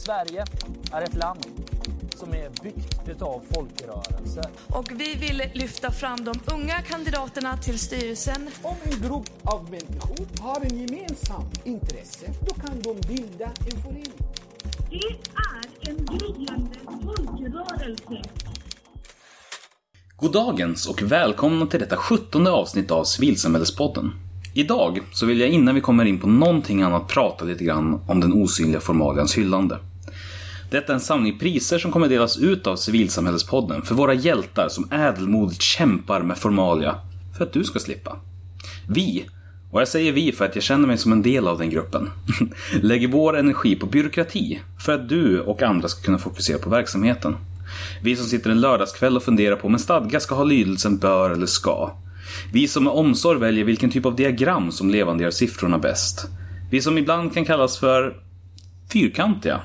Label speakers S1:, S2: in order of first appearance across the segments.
S1: Sverige är ett land som är byggt av folkrörelser.
S2: Och vi vill lyfta fram de unga kandidaterna till styrelsen.
S3: Om en grupp av människor har en gemensam intresse, då kan de bilda en förening.
S4: Det är en gryende folkrörelse.
S5: Goddagens och välkomna till detta sjuttonde avsnitt av Civilsamhällespodden. Idag så vill jag innan vi kommer in på någonting annat prata lite grann om den osynliga formalians hyllande. Detta är en samling priser som kommer delas ut av Civilsamhällespodden för våra hjältar som ädelmodigt kämpar med formalia för att du ska slippa. Vi, och jag säger vi för att jag känner mig som en del av den gruppen, lägger vår energi på byråkrati för att du och andra ska kunna fokusera på verksamheten. Vi som sitter en lördagskväll och funderar på om en stadga ska ha lydelsen bör eller ska. Vi som med omsorg väljer vilken typ av diagram som levandegör siffrorna bäst. Vi som ibland kan kallas för fyrkantiga,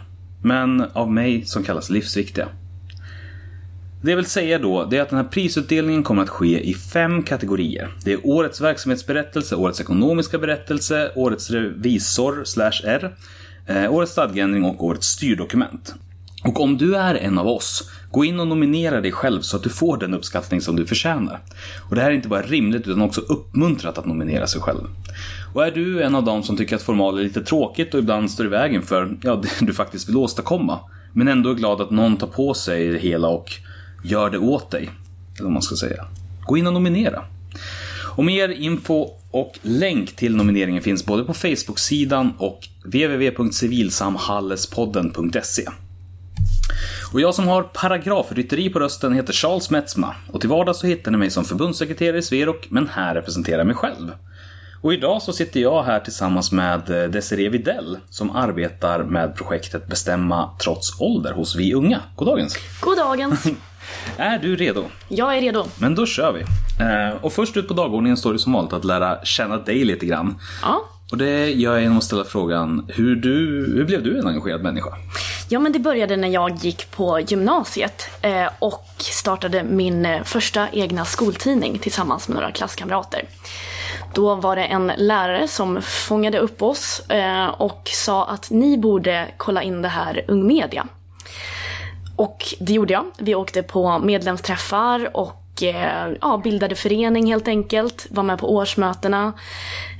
S5: men av mig som kallas livsviktiga. Det jag vill säga då, det är att den här prisutdelningen kommer att ske i fem kategorier. Det är årets verksamhetsberättelse, årets ekonomiska berättelse, årets revisor slash R, eh, årets stadgeändring och årets styrdokument. Och om du är en av oss, gå in och nominera dig själv så att du får den uppskattning som du förtjänar. Och det här är inte bara rimligt utan också uppmuntrat att nominera sig själv. Och är du en av dem som tycker att formal är lite tråkigt och ibland står i vägen för ja, det du faktiskt vill åstadkomma, men ändå är glad att någon tar på sig det hela och gör det åt dig, eller vad man ska säga. Gå in och nominera. Och mer info och länk till nomineringen finns både på Facebook-sidan och www.civilsamhallespodden.se. Och jag som har paragrafrytteri på rösten heter Charles Metzma och till vardags så hittar ni mig som förbundssekreterare i Sverok men här representerar jag mig själv. Och idag så sitter jag här tillsammans med eh, Desiree Videll som arbetar med projektet Bestämma trots ålder hos Vi Unga. Goddagens!
S6: Goddagens!
S5: Är du redo?
S6: Jag är redo.
S5: Men då kör vi. Eh, och först ut på dagordningen står det som vanligt att lära känna dig lite grann.
S6: Ja.
S5: Och det gör jag genom att ställa frågan, hur, du, hur blev du en engagerad människa?
S6: Ja, men det började när jag gick på gymnasiet eh, och startade min första egna skoltidning tillsammans med några klasskamrater. Då var det en lärare som fångade upp oss eh, och sa att ni borde kolla in det här Ung Media. Och det gjorde jag. Vi åkte på medlemsträffar och eh, ja, bildade förening helt enkelt. Var med på årsmötena.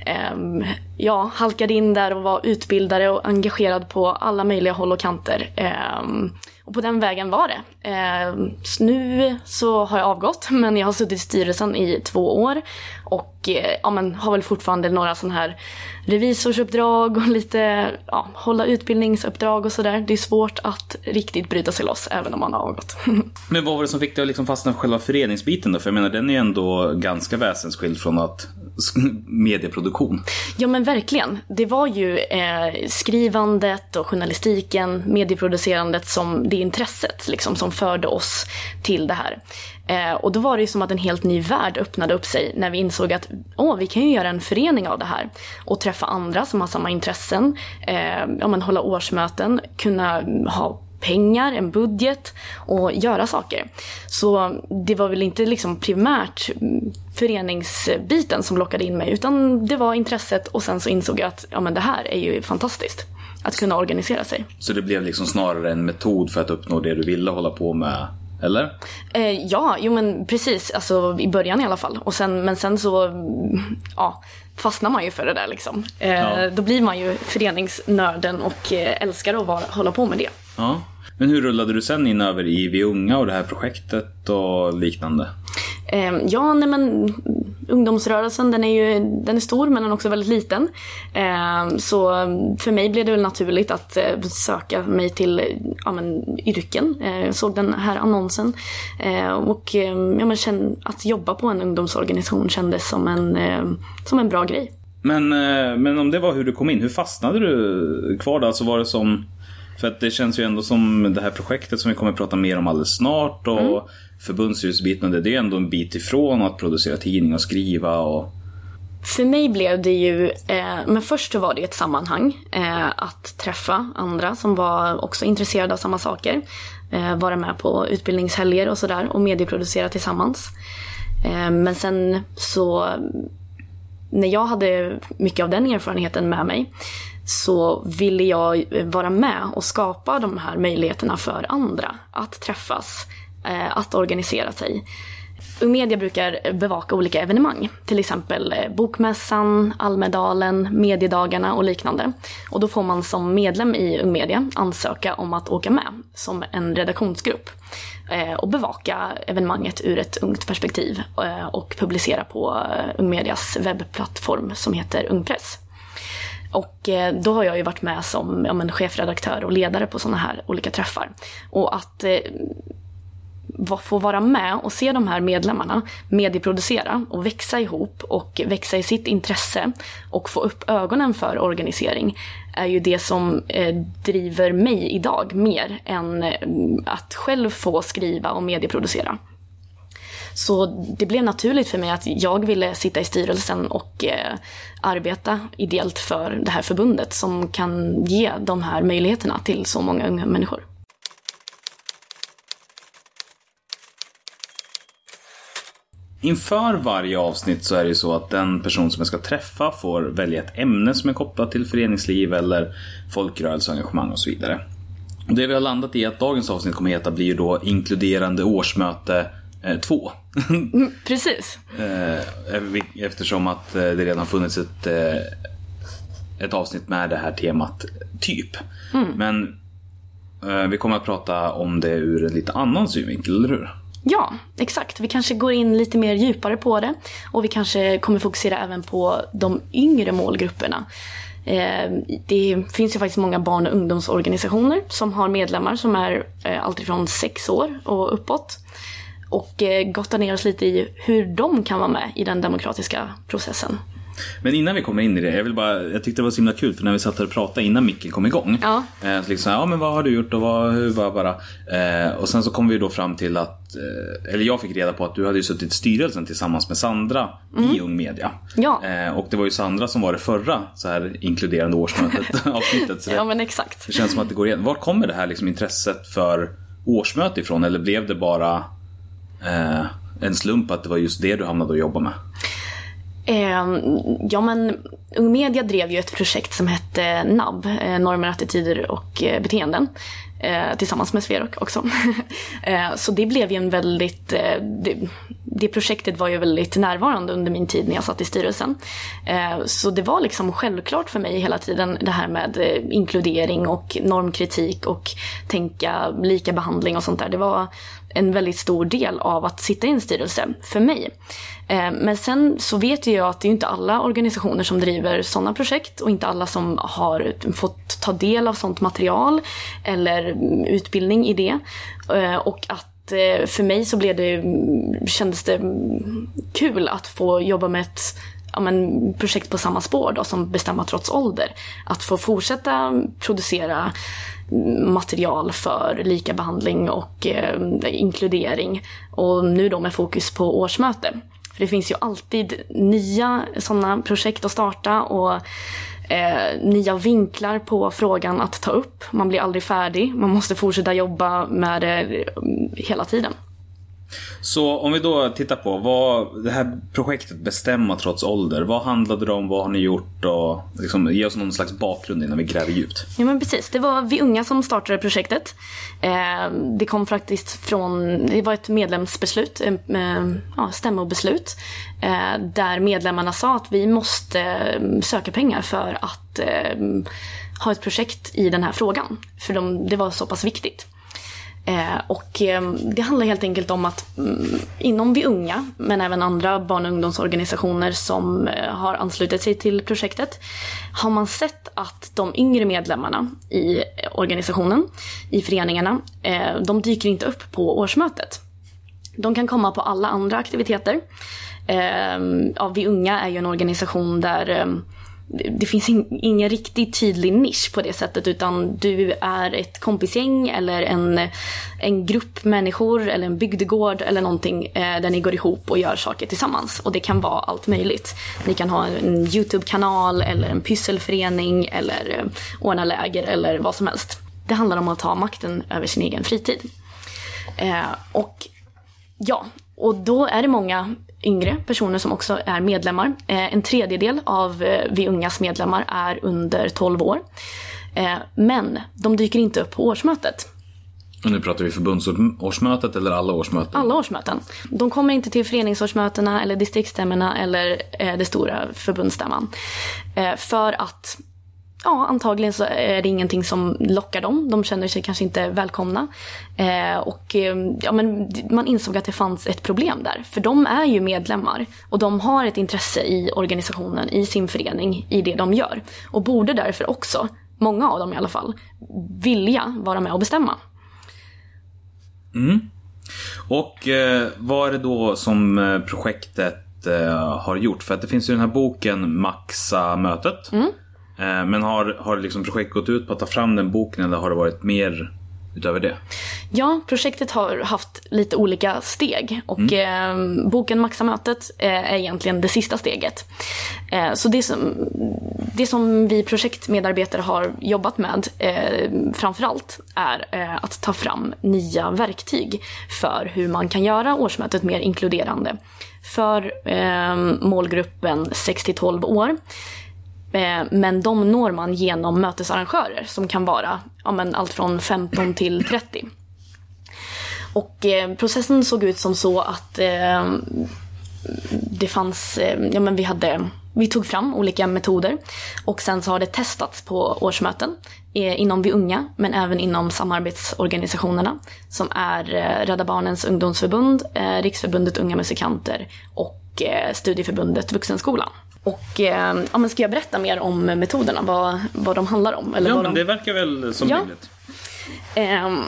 S6: Ehm, ja, halkade in där och var utbildare och engagerad på alla möjliga håll och kanter. Ehm, och på den vägen var det. Ehm, så nu så har jag avgått, men jag har suttit i styrelsen i två år. Och eh, ja, men har väl fortfarande några sådana här revisorsuppdrag och lite ja, hålla utbildningsuppdrag och sådär. Det är svårt att riktigt bryta sig loss även om man har avgått.
S5: Men vad var det som fick dig att liksom fastna för själva föreningsbiten då? För jag menar den är ju ändå ganska väsensskild från att medieproduktion.
S6: Ja men verkligen. Det var ju eh, skrivandet och journalistiken, medieproducerandet som det intresset liksom, som förde oss till det här. Eh, och då var det ju som att en helt ny värld öppnade upp sig när vi insåg att åh, vi kan ju göra en förening av det här. Och träffa andra som har samma intressen, eh, ja, men hålla årsmöten, kunna ha pengar, en budget och göra saker. Så det var väl inte liksom primärt föreningsbiten som lockade in mig utan det var intresset och sen så insåg jag att ja, men det här är ju fantastiskt. Att kunna organisera sig.
S5: Så det blev liksom snarare en metod för att uppnå det du ville hålla på med eller?
S6: Eh, ja, jo men precis. Alltså i början i alla fall. Och sen, men sen så ja, fastnar man ju för det där liksom. Eh, ja. Då blir man ju föreningsnörden och eh, älskar att vara, hålla på med det.
S5: Ja. Men hur rullade du sen in över i Vi Unga och det här projektet och liknande?
S6: Eh, ja, nej men ungdomsrörelsen den är ju den är stor men den är också väldigt liten. Eh, så för mig blev det väl naturligt att eh, söka mig till ja, men, yrken. Jag eh, såg den här annonsen. Eh, och ja, men, att jobba på en ungdomsorganisation kändes som en, eh, som en bra grej.
S5: Men, men om det var hur du kom in, hur fastnade du kvar då? Alltså var det som för att det känns ju ändå som det här projektet som vi kommer att prata mer om alldeles snart och mm. förbundsstyrelsebiten det, är ändå en bit ifrån att producera tidning och skriva och
S6: för mig blev det ju, eh, men först så var det ett sammanhang. Eh, att träffa andra som var också intresserade av samma saker. Eh, vara med på utbildningshelger och sådär och medieproducera tillsammans. Eh, men sen så, när jag hade mycket av den erfarenheten med mig så ville jag vara med och skapa de här möjligheterna för andra att träffas, eh, att organisera sig. Ung Media brukar bevaka olika evenemang, till exempel eh, Bokmässan, Almedalen, Mediedagarna och liknande. Och då får man som medlem i Ung Media ansöka om att åka med som en redaktionsgrupp eh, och bevaka evenemanget ur ett ungt perspektiv och publicera på Ung Medias webbplattform som heter Ungpress. Och eh, då har jag ju varit med som ja, men, chefredaktör och ledare på sådana här olika träffar. Och att eh, få vara med och se de här medlemmarna medieproducera och växa ihop och växa i sitt intresse och få upp ögonen för organisering är ju det som eh, driver mig idag mer än eh, att själv få skriva och medieproducera. Så det blev naturligt för mig att jag ville sitta i styrelsen och eh, arbeta ideellt för det här förbundet som kan ge de här möjligheterna till så många unga människor.
S5: Inför varje avsnitt så är det ju så att den person som jag ska träffa får välja ett ämne som är kopplat till föreningsliv eller folkrörelseengagemang och så vidare. Det vi har landat i att dagens avsnitt kommer heta blir ju då inkluderande årsmöte 2. Eh,
S6: mm, precis.
S5: Eh, eftersom att eh, det redan funnits ett, ett avsnitt med det här temat typ. Mm. Men vi kommer att prata om det ur en lite annan synvinkel, eller hur?
S6: Ja, exakt. Vi kanske går in lite mer djupare på det. Och vi kanske kommer fokusera även på de yngre målgrupperna. Eh, det finns ju faktiskt många barn och ungdomsorganisationer som har medlemmar som är eh, alltifrån sex år och uppåt. Och eh, gotta ner oss lite i hur de kan vara med i den demokratiska processen.
S5: Men innan vi kommer in i det, jag, vill bara, jag tyckte det var så himla kul för när vi satt och pratade innan micken kom igång. Ja. Eh, så liksom, ja men vad har du gjort och vad, hur var bara. Eh, och sen så kom vi då fram till att, eh, eller jag fick reda på att du hade ju suttit i styrelsen tillsammans med Sandra mm. i Ung Media.
S6: Ja.
S5: Och det var ju Sandra som var det förra så här inkluderande årsmötet avsnittet. Så det,
S6: ja men exakt.
S5: Det känns som att det går igen. Var kommer det här liksom intresset för årsmöte ifrån? Eller blev det bara eh, en slump att det var just det du hamnade och jobba med?
S6: Eh, ja men Ung Media drev ju ett projekt som hette NAB, eh, Normer, attityder och eh, beteenden. Eh, tillsammans med Sverok också. Eh, så det blev ju en väldigt, eh, det, det, projektet var ju väldigt närvarande under min tid när jag satt i styrelsen. Eh, så det var liksom självklart för mig hela tiden det här med eh, inkludering och normkritik och tänka lika behandling och sånt där. Det var en väldigt stor del av att sitta i en styrelse för mig. Eh, men sen så vet ju jag att det är inte alla organisationer som driver sådana projekt och inte alla som har fått ta del av sådant material eller utbildning i det. Eh, och att eh, för mig så blev det, kändes det kul att få jobba med ett ja, men, projekt på samma spår då, som Bestämma trots ålder. Att få fortsätta producera material för likabehandling och eh, inkludering. Och nu då med fokus på årsmöte. För det finns ju alltid nya sådana projekt att starta och eh, nya vinklar på frågan att ta upp. Man blir aldrig färdig, man måste fortsätta jobba med det mm, hela tiden.
S5: Så om vi då tittar på vad det här projektet Bestämma trots ålder. Vad handlade det om? Vad har ni gjort? Och liksom, ge oss någon slags bakgrund innan vi gräver djupt.
S6: Ja men precis. Det var vi unga som startade projektet. Eh, det kom faktiskt från, det var ett medlemsbeslut, eh, eh ja, stämmobeslut. Eh, där medlemmarna sa att vi måste eh, söka pengar för att eh, ha ett projekt i den här frågan. För de, det var så pass viktigt. Eh, och eh, det handlar helt enkelt om att mm, inom Vi Unga, men även andra barn och ungdomsorganisationer som eh, har anslutit sig till projektet, har man sett att de yngre medlemmarna i organisationen, i föreningarna, de dyker inte upp på årsmötet. De kan komma på alla andra aktiviteter. Eh, ja, Vi Unga är ju en organisation där det finns ingen riktigt tydlig nisch på det sättet utan du är ett kompisgäng eller en, en grupp människor eller en bygdegård eller någonting eh, där ni går ihop och gör saker tillsammans. Och det kan vara allt möjligt. Ni kan ha en YouTube-kanal eller en pysselförening eller eh, ordna läger eller vad som helst. Det handlar om att ta makten över sin egen fritid. Eh, och ja, och då är det många yngre personer som också är medlemmar. Eh, en tredjedel av eh, Vi Ungas medlemmar är under 12 år. Eh, men de dyker inte upp på årsmötet.
S5: Och nu pratar vi förbundsårsmötet eller alla årsmöten?
S6: Alla årsmöten. De kommer inte till föreningsårsmötena eller distriktsstämmorna eller eh, det stora förbundsstämman. Eh, för att ja, antagligen så är det ingenting som lockar dem. De känner sig kanske inte välkomna. Eh, och eh, ja, men man insåg att det fanns ett problem där. För de är ju medlemmar och de har ett intresse i organisationen, i sin förening, i det de gör. Och borde därför också, många av dem i alla fall, vilja vara med och bestämma.
S5: Och eh, vad är det då som eh, projektet eh, har gjort? För att det finns ju den här boken Maxa mötet.
S6: Mm.
S5: Eh, men har, har liksom projekt gått ut på att ta fram den boken eller har det varit mer utöver det?
S6: Ja, projektet har haft lite olika steg och eh, boken Maxa mötet eh, är egentligen det sista steget. Eh, så det som, det som vi projektmedarbetare har jobbat med eh, framförallt är eh, att ta fram nya verktyg för hur man kan göra årsmötet mer inkluderande för eh, målgruppen 6-12 år. Eh, men de når man genom mötesarrangörer som kan vara ja, men allt från 15 till 30. Och eh, processen såg ut som så att eh, det fanns, eh, ja men vi hade, vi tog fram olika metoder och sen så har det testats på årsmöten eh, inom Vi Unga men även inom samarbetsorganisationerna som är eh, Rädda Barnens ungdomsförbund, Riksförbundet Unga Musikanter och Studieförbundet Vuxenskolan. Och eh, ja, men ska jag berätta mer om metoderna, vad, vad de handlar om? Eller
S5: Ja
S6: vad
S5: men
S6: de...
S5: det verkar väl som
S6: Ja.
S5: rimligt.
S6: Ehm,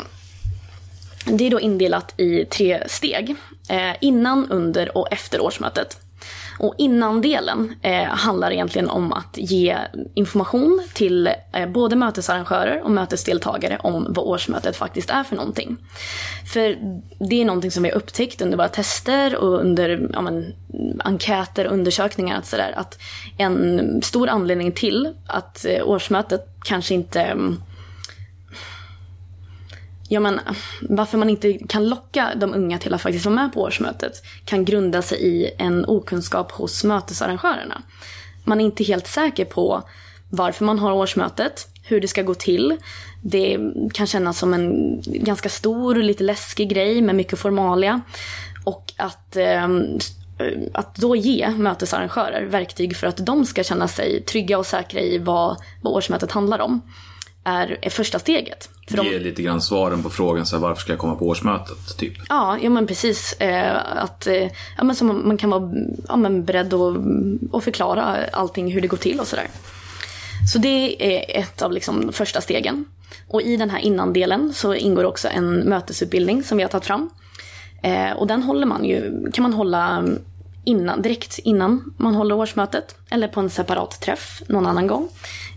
S6: det är då indelat i tre steg. Eh, innan, under och efter årsmötet. Och innan-delen eh, handlar egentligen om att ge information till eh, både mötesarrangörer och mötesdeltagare om vad årsmötet faktiskt är för någonting. För det är någonting som vi har upptäckt under våra tester och under ja, men, enkäter och undersökningar. Att, sådär, att en stor anledning till att eh, årsmötet kanske inte mm, ja, men, varför man inte kan locka de unga till att faktiskt vara med på årsmötet kan grunda sig i en okunskap hos mötesarrangörerna. Man är inte helt säker på varför man har årsmötet, hur det ska gå till. Det kan kännas som en ganska stor, och lite läskig grej med mycket formalia. Och att, ehm, eh, att då ge mötesarrangörer verktyg för att de ska känna sig trygga och säkra i vad, vad årsmötet handlar om är, är första steget. För de-
S5: Ge lite grann svaren på frågan så här, varför ska jag komma på årsmötet? Typ.
S6: Ja, ja men precis. Eh, att, eh, ja, men så man, man kan vara ja, men beredd att och förklara allting, hur det går till och sådär. Så det är ett av liksom, de första stegen. Och i den här innandelen så ingår också en mötesutbildning som vi har tagit fram. Eh, och den håller man ju, kan man hålla innan, direkt innan man håller årsmötet. Eller på en separat träff någon annan gång.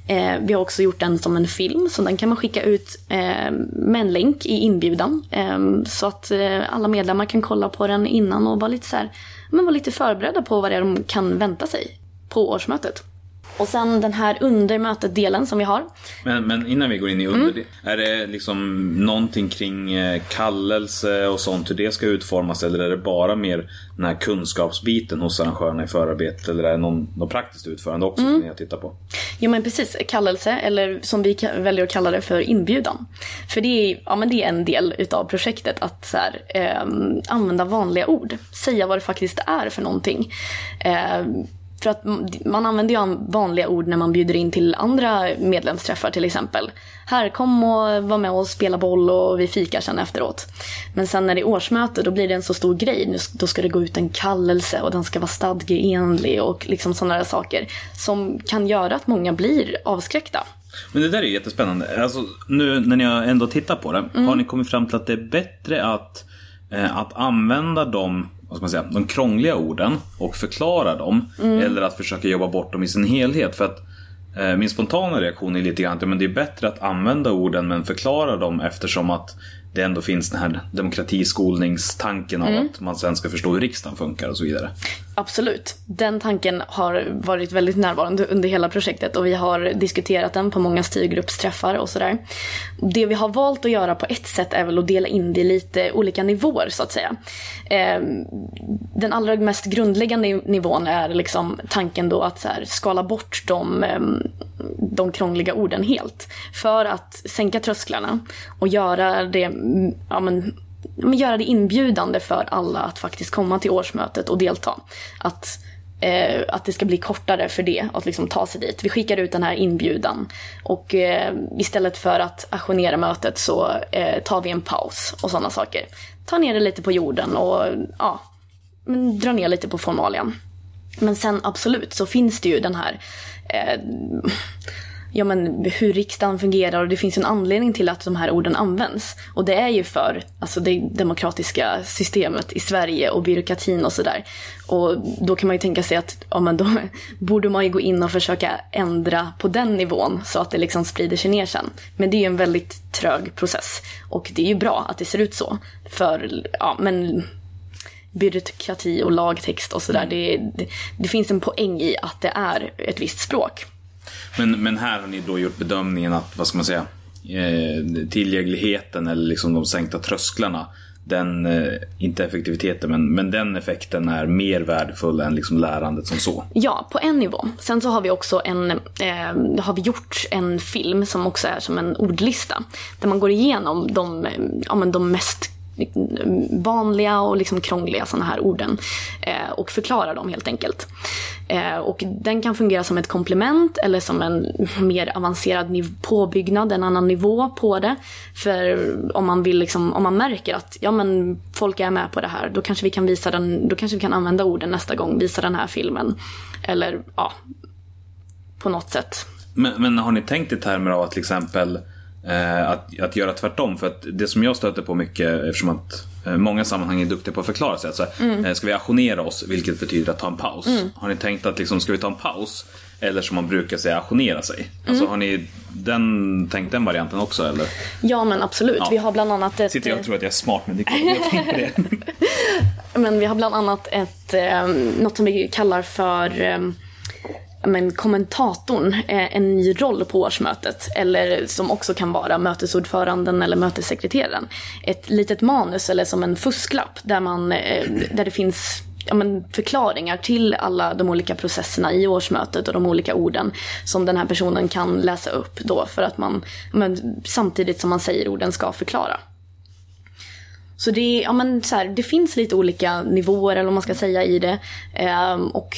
S6: Eh, vi har också gjort den som en film, så den kan man skicka ut eh, med en länk i inbjudan. Eh, så att eh, alla medlemmar kan kolla på den innan och vara lite, så här, men vara lite förberedda på vad det är de kan vänta sig på årsmötet. Och sen den här undermötet-delen som vi har.
S5: Men, men innan vi går in i under det, Är det liksom någonting kring eh, kallelse och sånt, hur det ska utformas? Eller är det bara mer den här kunskapsbiten hos arrangörerna i förarbetet? Eller är det någon, något praktiskt utförande också som ni har tittat på?
S6: Jo men precis, kallelse eller som vi väljer att kalla det för inbjudan. För det är, ja, men det är en del utav projektet att så här, ehm, använda vanliga ord. Säga vad det faktiskt är för någonting. Ehm, för att man använder ju an- vanliga ord när man bjuder in till andra medlemsträffar till exempel. Här, kom och var med och spela boll och vi fikar sen efteråt. Men sen när det är årsmöte då blir det en så stor grej. Nu Då ska det gå ut en kallelse och den ska vara stadgeenlig och liksom sådana där saker. Som kan göra att många blir avskräckta.
S5: Men det där är jättespännande. Alltså, nu när ni ändå tittat på det, har ni kommit fram till att det är bättre att, eh, att använda de, vad ska man säga, de krångliga orden och förklara dem? Eller att försöka jobba bort dem i sin helhet? För att eh, min spontana reaktion är lite grann att men det är bättre att använda orden men förklara dem eftersom att det ändå finns den här demokratiskolningstanken av att man sen ska förstå hur riksdagen funkar och så vidare.
S6: Absolut. Den tanken har varit väldigt närvarande under hela projektet och vi har diskuterat den på många styrgruppsträffar och sådär. Det vi har valt att göra på ett sätt är väl att dela in det i lite olika nivåer så att säga. Ehm, den allra mest grundläggande nivån är liksom tanken då att så här, skala bort de, ehm, de krångliga orden helt. För att sänka trösklarna och göra det, ja men göra det inbjudande för alla att faktiskt komma till årsmötet och delta. Att, eh, att det ska bli kortare för det att liksom ta sig dit. Vi skickar ut den här inbjudan och eh, istället för att ajournera mötet så eh, tar vi en paus och sådana saker. Ta ner det lite på jorden och ja, men dra ner lite på formalian. Men sen absolut så finns det ju den här eh, ja, men hur riksdagen fungerar och det finns en anledning till att de här orden används. Och det är ju för alltså, det demokratiska systemet i Sverige och byråkratin och sådär. Och då kan man ju tänka sig att ja, men då borde man ju gå in och försöka ändra på den nivån så att det liksom sprider sig ner sen. Men det är ju en väldigt trög process. Och det är ju bra att det ser ut så. För, ja men byråkrati och lagtext och sådär. Det, det, det finns en poäng i att det är ett visst språk.
S5: Men, men här har ni då gjort bedömningen att, vad ska man säga, eh, tillgängligheten eller liksom de sänkta trösklarna, den, eh, inte effektiviteten, men, men den effekten är mer värdefull än liksom lärandet som så.
S6: Ja, på en nivå. Sen så har vi också en, eh, har vi gjort en film som också är som en ordlista. Där man går igenom de, eh, ja, men de mest Liksom, vanliga och liksom krångliga sådana här orden. Eh, och förklara dem helt enkelt. Eh, och den kan fungera som ett komplement eller som en mer avancerad niv- påbyggnad, en annan nivå på det. För om man vill liksom, om man märker att ja men folk är med på det här, då kanske vi kan visa den, då kanske vi kan använda orden nästa gång, visa den här filmen. Eller ja, på något sätt.
S5: Men, men har ni tänkt i termer av att till exempel eh, att, att göra tvärtom? För att det som jag stöter på mycket, eftersom att eh, många sammanhang är duktiga på att förklara sig. Alltså, eh, ska vi ajournera oss, vilket betyder att ta en paus. Har ni tänkt att liksom, ska vi ta en paus? Eller som man brukar säga, ajournera sig. Alltså, har ni den, tänkt den varianten också eller?
S6: Ja men absolut,
S5: Ja.
S6: vi har bland annat ett...
S5: Sitter jag och tror att jag är smart men det är det.
S6: Men vi har bland annat ett, eh, något som vi kallar för eh, men kommentatorn, eh, en ny roll på årsmötet. Eller som också kan vara mötesordföranden eller mötessekreteraren. Ett litet manus eller som en fusklapp där, man, eh, där det finns ja, men förklaringar till alla de olika processerna i årsmötet och de olika orden som den här personen kan läsa upp då för att man men, samtidigt som man säger orden ska förklara. Så det, ja, men så här, det finns lite olika nivåer eller vad man ska säga i det. Ehm, och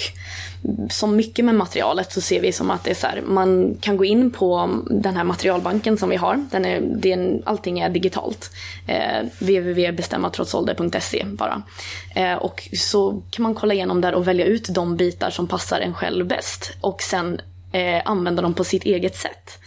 S6: som mycket med materialet så ser vi som att det är så här, man kan gå in på den här materialbanken som vi har. Den är, det är allting är digitalt. Eh, www.bestämmatrotsålder.se bara. Eh, och så kan man kolla igenom där och välja ut de bitar som passar en själv bäst. Och sen eh, använda dem på sitt eget sätt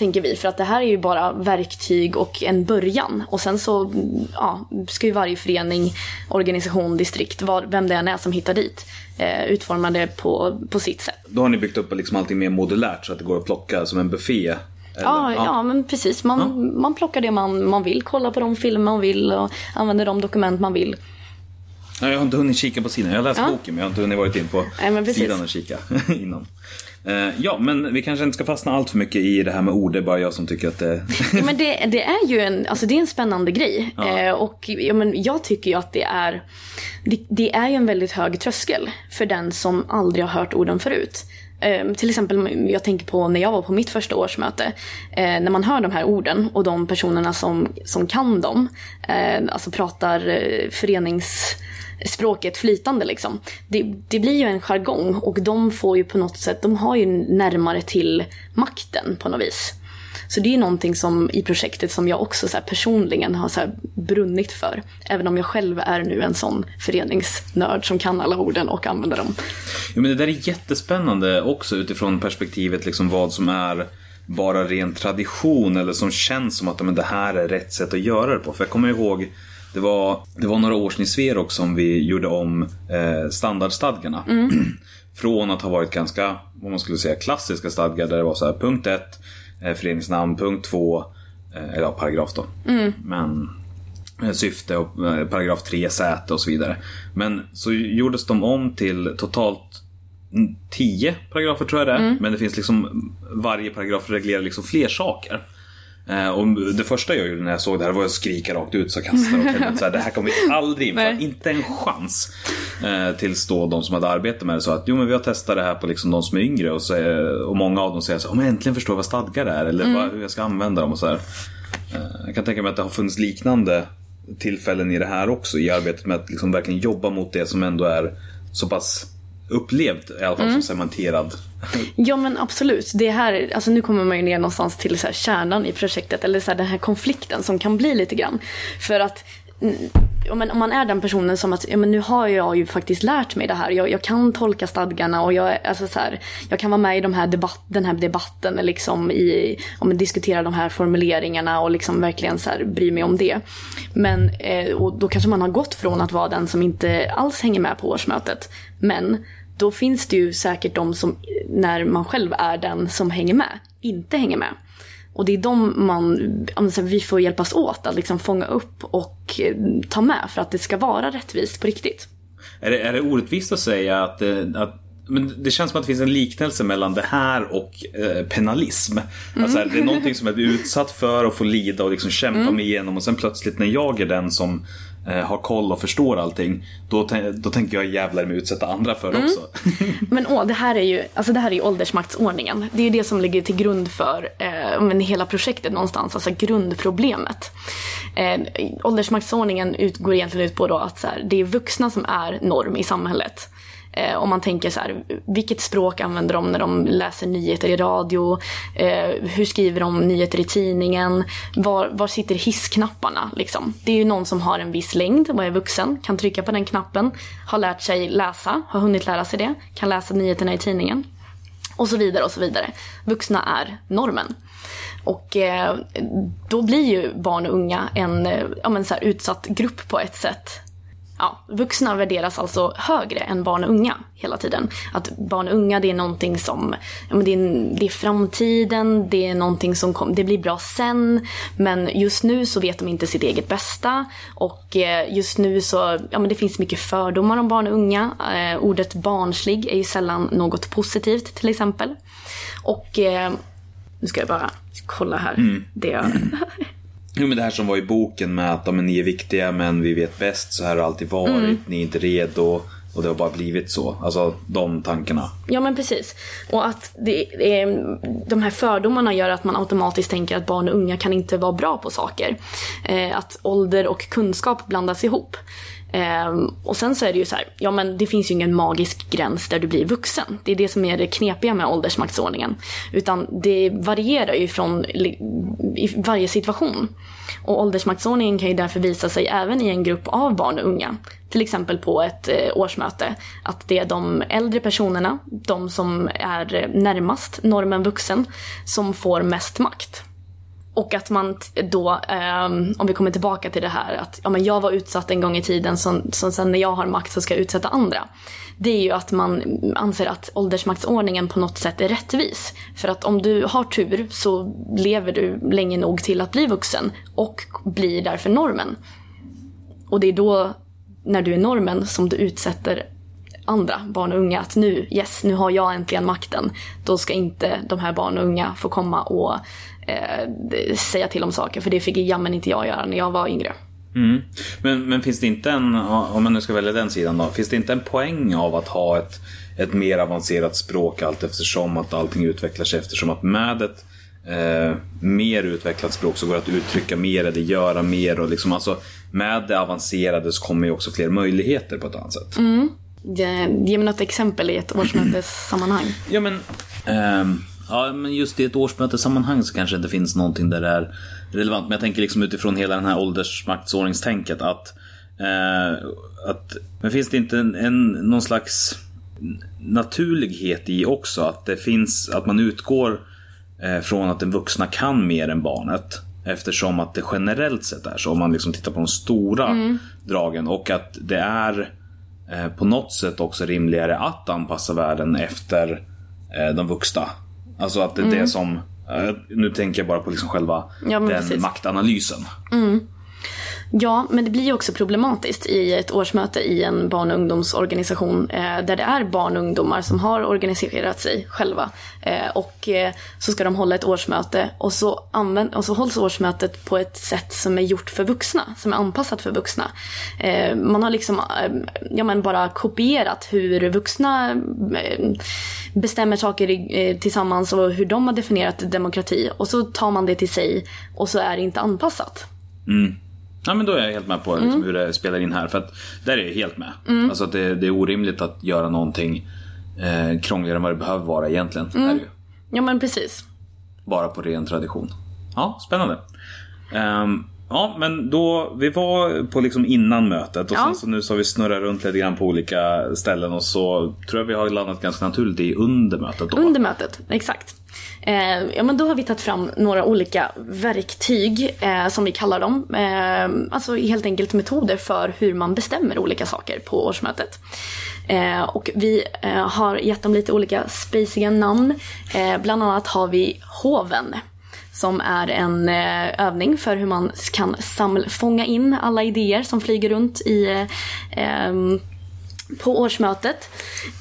S6: tänker vi. För att det här är ju bara verktyg och en början. Och sen så ja, ska ju varje förening, organisation, distrikt, var, vem det än är som hittar dit, eh, utforma det på, på sitt sätt.
S5: Då har ni byggt upp liksom allting mer modulärt så att det går att plocka som en buffé. eller?
S6: Ja, ja. men precis. Man, man plockar det man, man vill, kollar på de filmer man vill och använder de dokument man vill.
S5: Ja, jag har inte hunnit kika på sidan. Jag har läst
S6: Ja.
S5: boken men jag har inte hunnit varit in på
S6: Nej,
S5: sidan och kika innan. Eh, ja, men vi kanske inte ska fastna allt för mycket i det här med ord. Det är bara jag som tycker att det...
S6: Ja, men det, det är ju en, alltså det är en spännande grej. Eh, och ja, men jag tycker ju att det är, det, det är ju en väldigt hög tröskel för den som aldrig har hört orden förut. Eh, till exempel, jag tänker på när jag var på mitt första årsmöte. Eh, när man hör de här orden och de personerna som, som kan dem, eh, alltså pratar eh, språket flytande liksom. Det, det blir ju en jargong och de får ju på något sätt, de har ju närmare till makten på något vis. Så det är ju någonting som i projektet som jag också så här personligen har så här brunnit för. Även om jag själv är nu en sån föreningsnörd som kan alla orden och använder dem.
S5: Ja, men det där är jättespännande också utifrån perspektivet liksom vad som är bara ren tradition eller som känns som att men, det här är rätt sätt att göra det på. För jag kommer ihåg det var, det var några år sedan i Sverok som vi gjorde om eh, standardstadgarna. Från att ha varit ganska, vad man skulle säga, klassiska stadgar där det var så här punkt 1, eh, föreningsnamn, punkt 2, eh, eller ja, paragraf då. Men eh, syfte och eh, paragraf 3 säte och så vidare. Men så gjordes de om till totalt 10 paragrafer tror jag det är. Men det finns liksom varje paragraf reglerar liksom fler saker. Eh, Och det första jag gjorde när jag såg det här var att skrika rakt ut så kastade och så här, det här kommer vi aldrig införa, inte en chans. Eh, tills då de som hade arbetat med det sa att jo men vi har testat det här på liksom de som är yngre och, så, är- och många av dem säger så här, "Ja, men äntligen förstår jag vad stadgar är eller vad, hur jag ska använda dem och så här. Eh, Jag kan tänka mig att det har funnits liknande tillfällen i det här också i arbetet med att liksom verkligen jobba mot det som ändå är så pass upplevt, i alla fall som cementerad.
S6: Ja men absolut. Det här, alltså nu kommer man ju ner någonstans till så här kärnan i projektet. Eller så här den här konflikten som kan bli lite grann. För att mm, om man är den personen som att ja, men nu har jag ju faktiskt lärt mig det här. Jag, jag kan tolka stadgarna och jag, alltså så här, jag kan vara med i de här debatt, den här debatten liksom i, om man diskuterar de här formuleringarna och liksom verkligen så här, bry mig om det. Men eh, och då kanske man har gått från att vara den som inte alls hänger med på årsmötet. Men då finns det ju säkert de som, när man själv är den som hänger med, inte hänger med. Och det är de man, vi får hjälpas åt att liksom fånga upp och eh, ta med för att det ska vara rättvist på riktigt.
S5: Är det, är det orättvist att säga att, eh, att men det känns som att det finns en liknelse mellan det här och eh, penalism. Alltså, här, det är någonting som jag blir utsatt för och får lida och liksom kämpa mig igenom och sen plötsligt när jag är den som har koll och förstår allting då, då tänker jag jävlar mig utsätta andra för det också.
S6: Men åh, det här är ju, alltså det här är ju åldersmaktsordningen. Det är ju det som ligger till grund för eh, men hela projektet någonstans, alltså grundproblemet. Eh, åldersmaktsordningen utgår egentligen ut på då att så här, det är vuxna som är norm i samhället. Eh, om man tänker så här, vilket språk använder de när de läser nyheter i radio? Eh, hur skriver de nyheter i tidningen? Var, var sitter hissknapparna? Liksom? Det är ju någon som har en viss längd och är vuxen, kan trycka på den knappen, har lärt sig läsa, har hunnit lära sig det, kan läsa nyheterna i tidningen. Och så vidare och så vidare. Vuxna är normen. Och eh, då blir ju barn och unga en eh, ja, men så här, utsatt grupp på ett sätt. Ja, vuxna värderas alltså högre än barn och unga hela tiden. Att barn och unga det är någonting som, ja, men det, är, det är framtiden, det är någonting som kom, det blir bra sen. Men just nu så vet de inte sitt eget bästa. Och eh, just nu så, ja men det finns mycket fördomar om barn och unga. Eh, ordet barnslig är ju sällan något positivt till exempel. Och eh, nu ska jag bara kolla här. Det jag...
S5: Jo men det här som var i boken med att men ni är viktiga men vi vet bäst, så här har det alltid varit, ni är inte redo och det har bara blivit så. Alltså de tankarna.
S6: Ja men precis. Och att det är, de här fördomarna gör att man automatiskt tänker att barn och unga kan inte vara bra på saker. Eh, att ålder och kunskap blandas ihop. Eh, och sen så är det ju så här, ja men det finns ju ingen magisk gräns där du blir vuxen. Det är det som är det knepiga med åldersmaktsordningen. Utan det varierar ju från i varje situation. Och åldersmaktsordningen kan ju därför visa sig även i en grupp av barn och unga. Till exempel på ett eh, årsmöte. Att det är de äldre personerna, de som är närmast normen vuxen, som får mest makt. Och att man då, ehm, om vi kommer tillbaka till det här att ja, men jag var utsatt en gång i tiden som, som sen när jag har makt så ska jag utsätta andra. Det är ju att man anser att åldersmaktsordningen på något sätt är rättvis. För att om du har tur så lever du länge nog till att bli vuxen och blir därför normen. Och det är då, när du är normen, som du utsätter andra barn och unga att nu, yes, nu har jag äntligen makten. Då ska inte de här barn och unga få komma och eh, säga till om saker. För det fick jammen inte jag göra när jag var yngre.
S5: Mm. Men, men finns det inte en, om man nu ska välja den sidan då, finns det inte en poäng av att ha ett, ett mer avancerat språk allt eftersom att allting utvecklar sig eftersom att med ett eh, mer utvecklat språk så går det att uttrycka mer eller göra mer och liksom alltså med det avancerade så kommer ju också fler möjligheter på ett annat sätt.
S6: Ge, ge mig något exempel i ett årsmötessammanhang.
S5: Ja men, ehm, ja, men just i ett årsmötessammanhang så kanske det inte finns någonting där det är relevant. Men jag tänker liksom utifrån hela den här åldersmaktsordningstänket att, eh, att men finns det inte en, en, någon slags naturlighet i också att det finns, att man utgår eh, från att den vuxna kan mer än barnet. Eftersom att det generellt sett är så om man liksom tittar på de stora dragen och att det är på något sätt också rimligare att anpassa världen efter eh, de vuxna. Alltså att det är det som, eh, nu tänker jag bara på liksom själva
S6: Ja,
S5: den
S6: precis.
S5: maktanalysen.
S6: Ja, men det blir ju också problematiskt i ett årsmöte i en barn och ungdomsorganisation eh, där det är barn och ungdomar som har organiserat sig själva. Eh, och eh, så ska de hålla ett årsmöte och så, använd, och så hålls årsmötet på ett sätt som är gjort för vuxna, som är anpassat för vuxna. Eh, man har liksom eh, ja, men bara kopierat hur vuxna eh, bestämmer saker i, eh, tillsammans och hur de har definierat demokrati och så tar man det till sig och så är det inte anpassat. Mm.
S5: Ja men då är jag helt med på liksom, hur det spelar in här. För att där är jag helt med. Alltså att det, det är orimligt att göra någonting eh, krångligare än vad det behöver vara egentligen. Är det ju.
S6: Ja men precis.
S5: Bara på ren tradition. Ja, spännande. Ehm, ja, men då, vi var på liksom innan mötet och
S6: Ja.
S5: sen så nu så har vi snurrat runt lite grann på olika ställen och så tror jag vi har landat ganska naturligt i under mötet då.
S6: Under mötet, exakt. Eh, ja, men då har vi tagit fram några olika verktyg, eh, som vi kallar dem. Eh, alltså helt enkelt metoder för hur man bestämmer olika saker på årsmötet. Eh, och vi eh, har gett dem lite olika spaciga namn. Eh, bland annat har vi Hoven. Som är en eh, övning för hur man kan samla, fånga in alla idéer som flyger runt i eh, på årsmötet.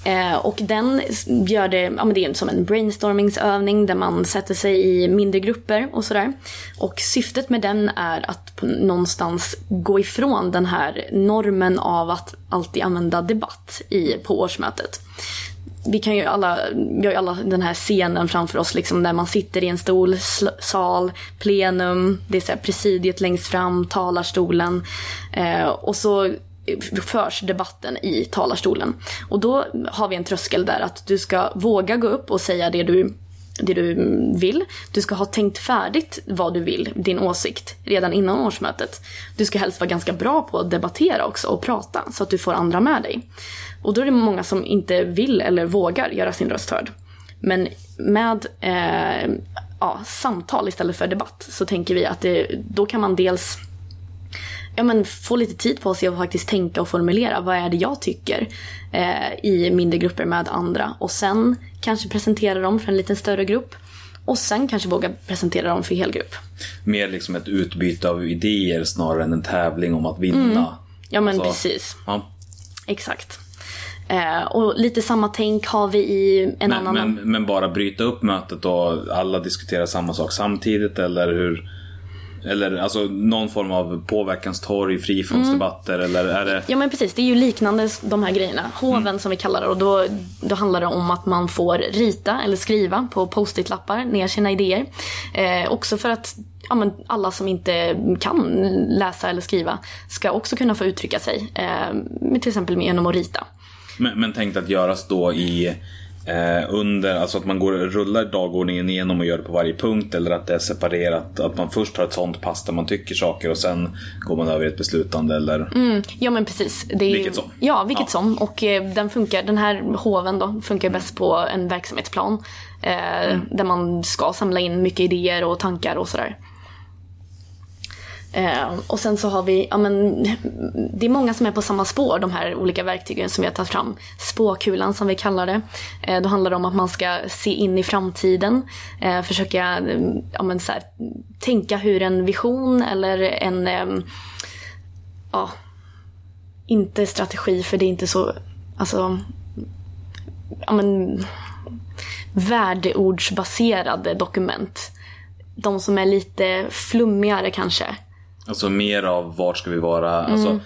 S6: Eh, och den gör det, ja men det är som en brainstormingsövning där man sätter sig i mindre grupper och sådär. Och syftet med den är att någonstans gå ifrån den här normen av att alltid använda debatt i, på årsmötet. Vi kan ju alla, vi har ju alla den här scenen framför oss liksom där man sitter i en stol, sl- sal, plenum, det är så här presidiet längst fram, talarstolen. Eh, och så förs debatten i talarstolen. Och då har vi en tröskel där att du ska våga gå upp och säga det du, det du vill. Du ska ha tänkt färdigt vad du vill, din åsikt, redan innan årsmötet. Du ska helst vara ganska bra på att debattera också och prata så att du får andra med dig. Och då är det många som inte vill eller vågar göra sin röst hörd. Men med eh, ja, samtal istället för debatt så tänker vi att det, då kan man dels ja, men få lite tid på sig att faktiskt tänka och formulera vad är det jag tycker eh, i mindre grupper med andra. Och sen kanske presentera dem för en lite större grupp. Och sen kanske våga presentera dem för hel grupp.
S5: Mer liksom ett utbyte av idéer snarare än en tävling om att vinna.
S6: Ja men
S5: Så-
S6: precis,
S5: Ja.
S6: exakt. Eh, och lite samma tänk har vi i en
S5: Men,
S6: annan...
S5: men, men bara bryta upp mötet och alla diskuterar samma sak samtidigt eller hur? Eller alltså någon form av påverkanstorg, frifrånsdebatter eller är det?
S6: Ja men precis, det är ju liknande de här grejerna. Hoven som vi kallar det och då, då handlar det om att man får rita eller skriva på post-it-lappar ner sina idéer. Eh, också för att ja, men alla som inte kan läsa eller skriva ska också kunna få uttrycka sig. Eh, till exempel genom att rita.
S5: Men, men tänkt att göras då i under, alltså att man går rullar dagordningen igenom och gör det på varje punkt eller att det är separerat. Att man först har ett sånt pass där man tycker saker och sen går man över i ett beslutande eller?
S6: Ja men precis. Det är ju-
S5: Vilket som.
S6: Ja, vilket
S5: Ja.
S6: som. Och eh, den, funkar, den här hoven då funkar bäst på en verksamhetsplan. Eh, Där man ska samla in mycket idéer och tankar och sådär. Eh, och sen så har vi, ja men det är många som är på samma spår, de här olika verktygen som vi har tagit fram. Spåkulan som vi kallar det. Eh, då handlar det om att man ska se in i framtiden. Eh, försöka eh, ja, men så här, tänka hur en vision eller en ehm, ja, inte strategi för det är inte så, alltså, ja men, värdeordsbaserade dokument. De som är lite flummigare kanske.
S5: Alltså mer av vart ska vi vara? Alltså,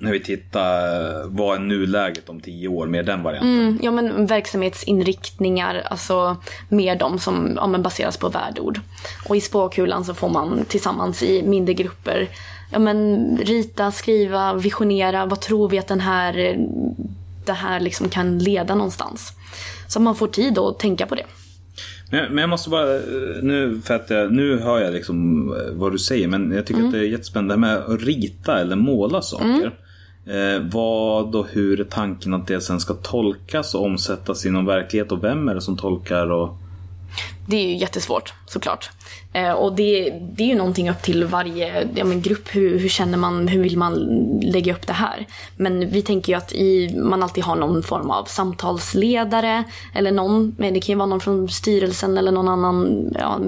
S5: när vi tittar, vad är nuläget om tio år? Mer den varianten.
S6: Mm, ja men verksamhetsinriktningar, alltså mer de som ja, men baseras på värdeord. Och i spåkulan så får man tillsammans i mindre grupper ja, men rita, skriva, visionera. Vad tror vi att den här, det här liksom kan leda någonstans? Så man får tid att tänka på det.
S5: Men, jag måste bara, eh, nu, för att jag, nu hör jag liksom eh, vad du säger men jag tycker att det är jättespännande det här med att rita eller måla saker. Eh, vad och hur är tanken att det sen ska tolkas och omsättas i någon verklighet och vem är det som tolkar? Och...
S6: Det är ju jättesvårt såklart. Eh, och det, det är ju någonting upp till varje ja, men grupp. Hur, hur känner man, hur vill man lägga upp det här? Men vi tänker ju att i, man alltid har någon form av samtalsledare. Eller någon, men det kan ju vara någon från styrelsen eller någon annan ja,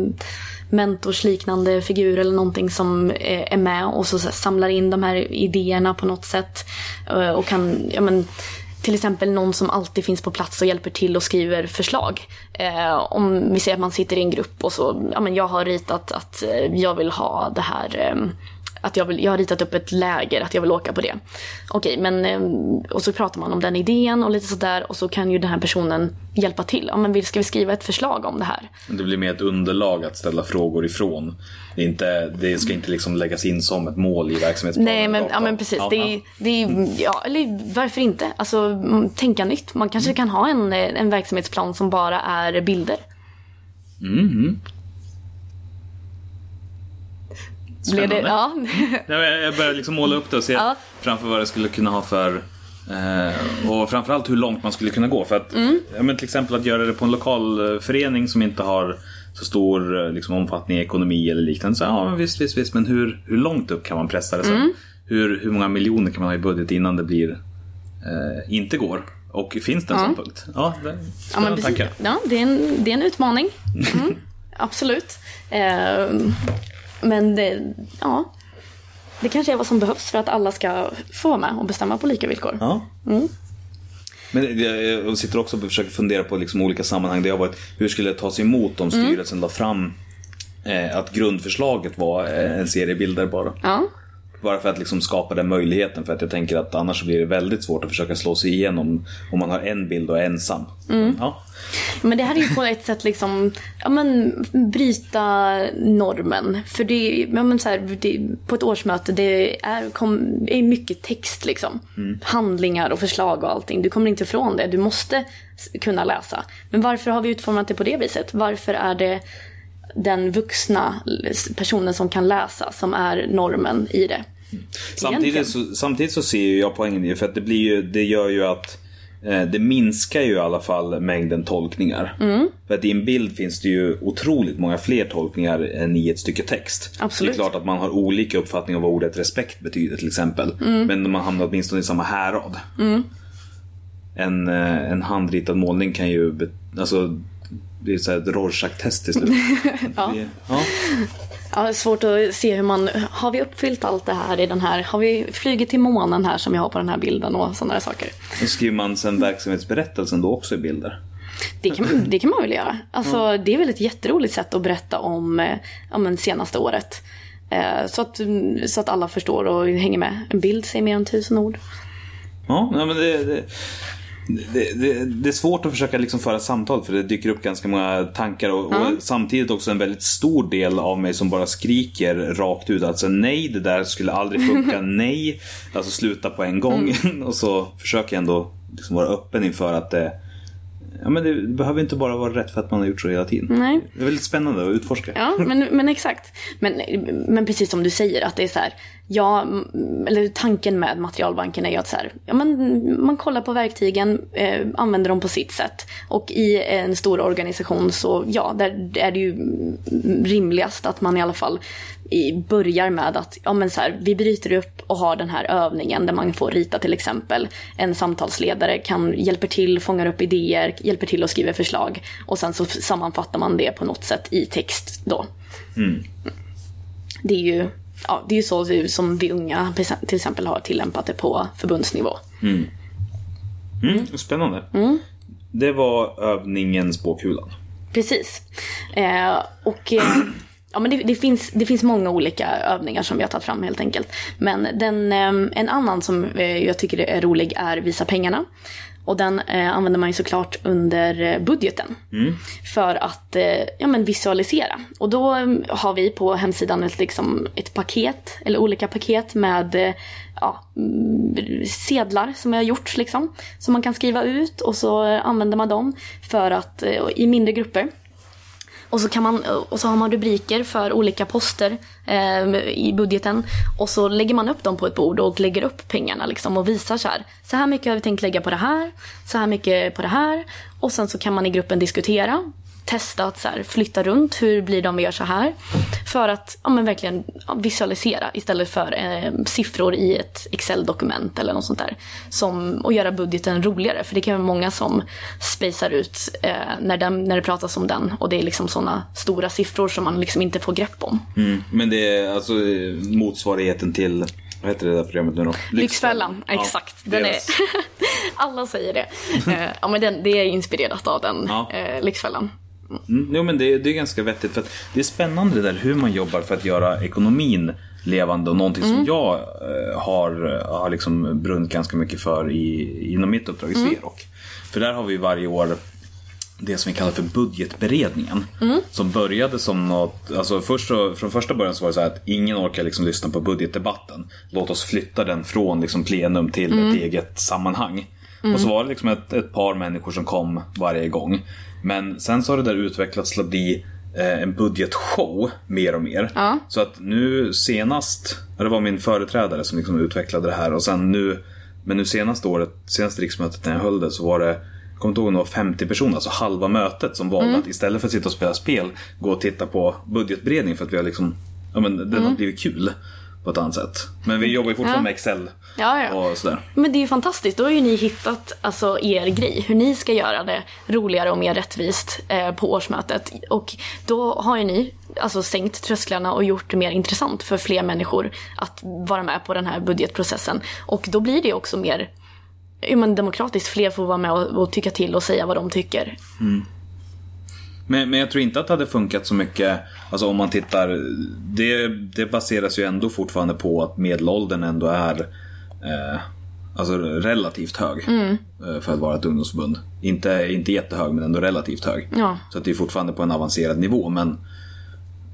S6: mentorsliknande figur eller någonting som eh, är med och så, så här, samlar in de här idéerna på något sätt. Eh, och kan, ja men till exempel någon som alltid finns på plats och hjälper till och skriver förslag. Eh, om vi säger att man sitter i en grupp och så, ja men jag har ritat att eh, jag vill ha det här eh, att jag, vill, jag har ritat upp ett läger, att jag vill åka på det. Okej, men eh, och så pratar man om den idén och lite sådär och så kan ju den här personen hjälpa till. Ja, men vill- ska vi skriva ett förslag om det här?
S5: Det blir mer ett underlag att ställa frågor ifrån. Det, är inte, det ska inte liksom läggas in som ett mål i verksamhetsplanen.
S6: Nej, men, ja, men precis.
S5: Ja,
S6: det, är, det är, ja, eller varför inte? Alltså, mm, tänka nytt. Man kanske kan ha en, eh, en verksamhetsplan som bara är bilder. Blev det,
S5: Spännande.
S6: ja.
S5: Jag börjar liksom måla upp det och se
S6: Ja.
S5: framför vad det skulle kunna ha för eh, och framförallt hur långt man skulle kunna gå. För att,
S6: Mm.
S5: ja, men till exempel att göra det på en lokal förening som inte har så stor eh, liksom, omfattning i ekonomi eller liknande. Så, ja, men visst, visst, visst. Men hur, hur långt upp kan man pressa det sen?
S6: Mm.
S5: Hur, hur många miljoner kan man ha i budget innan det blir eh, inte går? Och finns det en sån punkt? Ja, det är
S6: Ja, men
S5: spännande
S6: precis. Ja, det är en, det är en utmaning. Mm, absolut. Eh, men det, ja, det kanske är vad som behövs för att alla ska få vara med och bestämma på lika villkor.
S5: Ja.
S6: Mm.
S5: Men jag, sitter också och försöker fundera på liksom olika sammanhang där jag varit. Hur skulle det tas emot om
S6: Mm.
S5: styrelsen la fram eh, att grundförslaget var eh, en serie bilder bara?
S6: Ja.
S5: Bara för att liksom skapa den möjligheten. För att jag tänker att annars blir det väldigt svårt att försöka slå sig igenom om man har en bild och är ensam.
S6: Mm.
S5: Ja.
S6: Men det här är ju på ett sätt liksom, ja men bryta normen. För det, ja, men så här, det på ett årsmöte, det är, kom, är mycket text liksom. Handlingar och förslag och allting. Du kommer inte ifrån det. Du måste kunna läsa. Men varför har vi utformat det på det viset? Varför är det den vuxna personen som kan läsa som är normen i det?
S5: Samtidigt, så, samtidigt så ser ju jag poängen i det. För att det, blir ju, det gör ju att eh, det minskar ju i alla fall mängden tolkningar.
S6: Mm.
S5: För att i en bild finns det ju otroligt många fler tolkningar än i ett stycke text.
S6: Absolut.
S5: Det är klart att man har olika uppfattningar om vad ordet respekt betyder till exempel.
S6: Mm.
S5: Men man hamnar åtminstone i samma härad. En, eh, en handritad målning kan ju... Alltså, det är så här ett Rorschach-test till slut.
S6: Ja.
S5: Det- ja.
S6: Ja, det är svårt att se hur man, har vi uppfyllt allt det här i den här, har vi flugit till månen här som jag har på den här bilden och sådana där saker.
S5: Då skriver man sen verksamhetsberättelsen då också i bilder.
S6: Det kan, det kan man väl göra. Alltså, Det är väl ett jätteroligt sätt att berätta om, eh, men senaste året. Eh, Så att, så att alla förstår och hänger med. En bild säger mer än tusen ord.
S5: Ja, men det, det, det, det, det är svårt att försöka liksom föra samtal för det dyker upp ganska många tankar och, och samtidigt också en väldigt stor del av mig som bara skriker rakt ut. Alltså nej, det där skulle aldrig funka. nej, alltså sluta på en gång. och så försöker jag ändå liksom vara öppen inför att det, ja, men det behöver inte bara vara rätt för att man har gjort så hela tiden.
S6: Nej.
S5: Det är väldigt spännande att utforska.
S6: Ja, men, men exakt. Men, men precis som du säger, att det är så här, ja, eller tanken med materialbanken är ju att så här, ja, men man kollar på verktygen, eh, använder dem på sitt sätt. Och i en stor organisation så, ja, där är det ju mm, rimligast att man i alla fall i, börjar med att ja, men så här, vi bryter upp och har den här övningen där man får rita till exempel. En samtalsledare kan hjälper till, fångar upp idéer, hjälper till och skriver förslag. Och sen så sammanfattar man det på något sätt i text då. Det är ju ja, det är ju så som vi unga till exempel har tillämpat det på förbundsnivå.
S5: Mm, spännande. Det var övningen Spåkulan.
S6: Precis. Eh, och eh, ja, men det, det, finns, det finns många olika övningar som vi har tagit fram helt enkelt. Men den, eh, en annan som eh, jag tycker är rolig är Visa pengarna. Och den eh, använder man ju såklart under eh, budgeten. För att eh, ja, men visualisera. Och då eh, har vi på hemsidan ett, liksom, ett paket, eller olika paket med eh, ja, mm, sedlar som vi har gjort. Liksom, som man kan skriva ut och så eh, använder man dem för att, i mindre grupper. Och så, kan man, och så har man rubriker för olika poster eh, i budgeten. Och så lägger man upp dem på ett bord och lägger upp pengarna liksom och visar så här. Så här mycket har vi tänkt lägga på det här. Så här mycket på det här. Och sen så kan man i gruppen diskutera testa att så här, flytta runt, hur blir det om vi gör så här? För att ja, men verkligen visualisera istället för eh, siffror i ett Excel-dokument eller något sånt där. Som, och göra budgeten roligare, för det kan vara många som spacear ut eh, när, den, när det pratas om den och det är liksom sådana stora siffror som man liksom inte får grepp om.
S5: Mm. Men det är alltså eh, motsvarigheten till, vad heter det där programmet nu då?
S6: Lyxfällan, exakt. Den är, alla säger det. Eh, ja, men den, det är inspirerat av den,
S5: Ja.
S6: eh, Lyxfällan.
S5: Mm, jo men det, det är ganska vettigt för det är spännande det där hur man jobbar för att göra ekonomin levande och någonting som jag eh, har, har liksom brunnit ganska mycket för i, inom mitt uppdrag i Sverok. För där har vi varje år det som vi kallar för budgetberedningen. Som började som något, alltså först från första början så var det så att ingen orkar liksom lyssna på budgetdebatten. Låt oss flytta den från liksom plenum till ett eget sammanhang. Och så var det liksom ett, ett par människor som kom varje gång. Men sen så har det där utvecklats till att bli eh, en budgetshow mer och mer. Så att nu senast, ja, det var min företrädare som liksom utvecklade det här och sen nu, men nu senaste året, senaste riksmötet när jag höll det så var det jag kommer inte ihåg om det var 50 personer, alltså halva mötet som valde att istället för att sitta och spela spel gå och titta på budgetberedning för att vi har liksom, ja men den har blivit kul på ett annat sätt. Men vi jobbar ju fortfarande
S6: Ja.
S5: med Excel
S6: Ja, ja.
S5: och sådär.
S6: Men det är ju fantastiskt. Då har ju ni hittat alltså, er grej. Hur ni ska göra det roligare och mer rättvist eh, på årsmötet. Och då har ju ni alltså, sänkt trösklarna och gjort det mer intressant för fler människor att vara med på den här budgetprocessen. Och då blir det också mer ja, men demokratiskt. Fler får vara med och, och tycka till och säga vad de tycker.
S5: Men, men jag tror inte att det hade funkat så mycket, alltså om man tittar, det, det baseras ju ändå fortfarande på att medelåldern ändå är eh, alltså relativt hög eh, för att vara ett ungdomsförbund. Inte, inte jättehög men ändå relativt hög.
S6: Ja.
S5: Så att det är fortfarande på en avancerad nivå men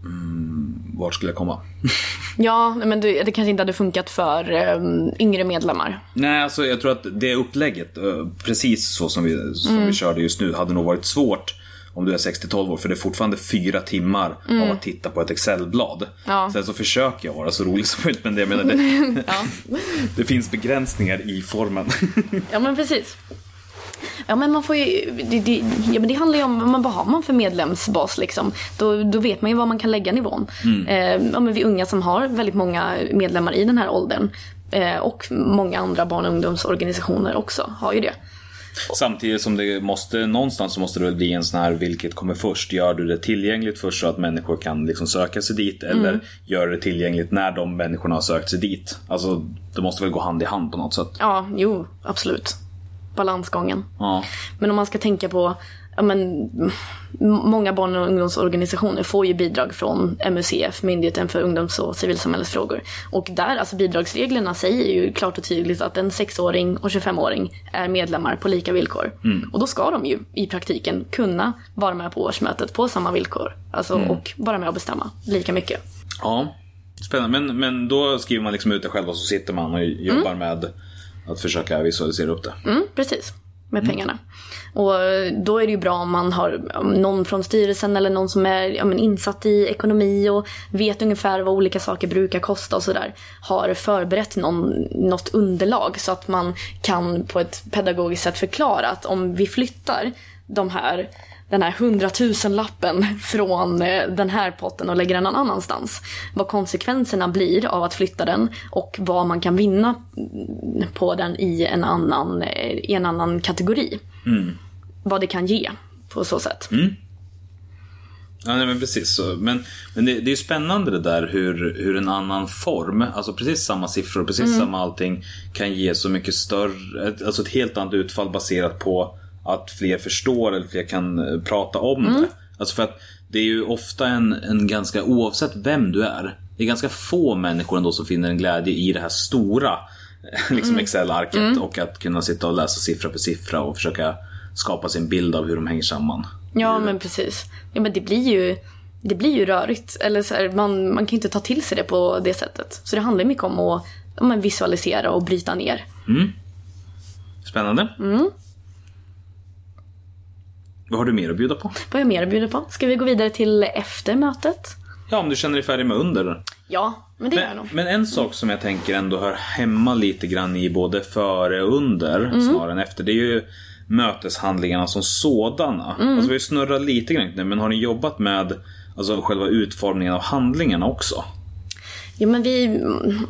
S5: mm, vart skulle jag komma?
S6: Ja, men det, det kanske inte hade funkat för eh, yngre medlemmar.
S5: Nej, alltså jag tror att det upplägget, eh, precis så som vi, som vi körde just nu, hade nog varit svårt om du är 6-12 år, för det är fortfarande fyra timmar av att titta på ett Excel-blad.
S6: Ja.
S5: Sen så försöker jag vara så rolig som möjligt, men det, jag menar, det,
S6: Ja.
S5: det finns begränsningar i formen.
S6: Ja men precis. Ja men man får ju, det, det, ja, men det handlar ju om vad har man för medlemsbas liksom. Då, då vet man ju var man kan lägga nivån. Eh, ja, men vi unga som har väldigt många medlemmar i den här åldern. Eh, och många andra barn och ungdomsorganisationer också har ju det.
S5: Samtidigt som det måste, någonstans så måste det väl bli en sån här, vilket kommer först? Gör du det tillgängligt först så att människor kan liksom söka sig dit? Eller gör du det tillgängligt när de människorna har sökt sig dit? Alltså, det måste väl gå hand i hand på något sätt.
S6: Ja, jo, absolut. Balansgången.
S5: Ja.
S6: Men om man ska tänka på, ja men, många barn och ungdomsorganisationer får ju bidrag från MUCF, Myndigheten för ungdoms och civilsamhällesfrågor. Och där, alltså bidragsreglerna säger ju klart och tydligt att en 6-åring och 25-åring är medlemmar på lika villkor. Och då ska de ju i praktiken kunna vara med på årsmötet på samma villkor. Alltså, och vara med och bestämma lika mycket.
S5: Ja, spännande. Men, men då skriver man liksom ut det själv och så sitter man och jobbar med att försöka visualisera upp det.
S6: Mm, precis. Med pengarna. Och då är det ju bra om man har någon från styrelsen eller någon som är ja, men insatt i ekonomi och vet ungefär vad olika saker brukar kosta och sådär. Har förberett någon, något underlag så att man kan på ett pedagogiskt sätt förklara att om vi flyttar de här den här hundratusen lappen från eh, den här potten och lägger den någon annanstans. Vad konsekvenserna blir av att flytta den och vad man kan vinna mm, på den i en annan, eh, i en annan kategori. Vad det kan ge på så sätt.
S5: Ja, nej, men precis. Men, men det, det är spännande det där hur, hur en annan form, alltså precis samma siffror, precis samma allting, kan ge så mycket större, alltså ett helt annat utfall baserat på att fler förstår eller fler kan eh, prata om det. Alltså för att det är ju ofta en, en ganska, oavsett vem du är, det är ganska få människor ändå som finner en glädje i det här stora liksom Excel-arket och att kunna sitta och läsa siffra för siffra och försöka skapa sin bild av hur de hänger samman.
S6: Ja men precis. Ja, men det blir ju det blir ju rörigt. Eller så här, man, man kan inte ta till sig det på det sättet. Så det handlar mycket om att men visualisera och bryta ner.
S5: Spännande. Vad har du mer att bjuda på?
S6: Vad har jag mer att bjuda på? Ska vi gå vidare till efter mötet?
S5: Ja, om du känner dig färdig med under.
S6: Ja, men det gör jag nog.
S5: Men, men en sak som jag tänker ändå hör hemma lite grann i både före och under snarare än efter. Det är ju möteshandlingarna som sådana. Alltså vi snurrar lite grann kring det, men har ni jobbat med alltså, själva utformningen av handlingarna också?
S6: Ja, men vi,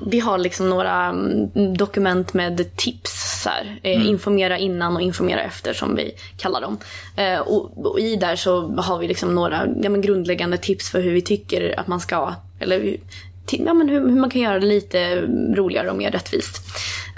S6: vi har liksom några mm, dokument med tips. Så här. Eh, Informera innan och informera efter som vi kallar dem. Eh, och, och I där så har vi liksom några ja, men grundläggande tips för hur vi tycker att man ska, eller ja, men hur, hur man kan göra det lite roligare och mer rättvist.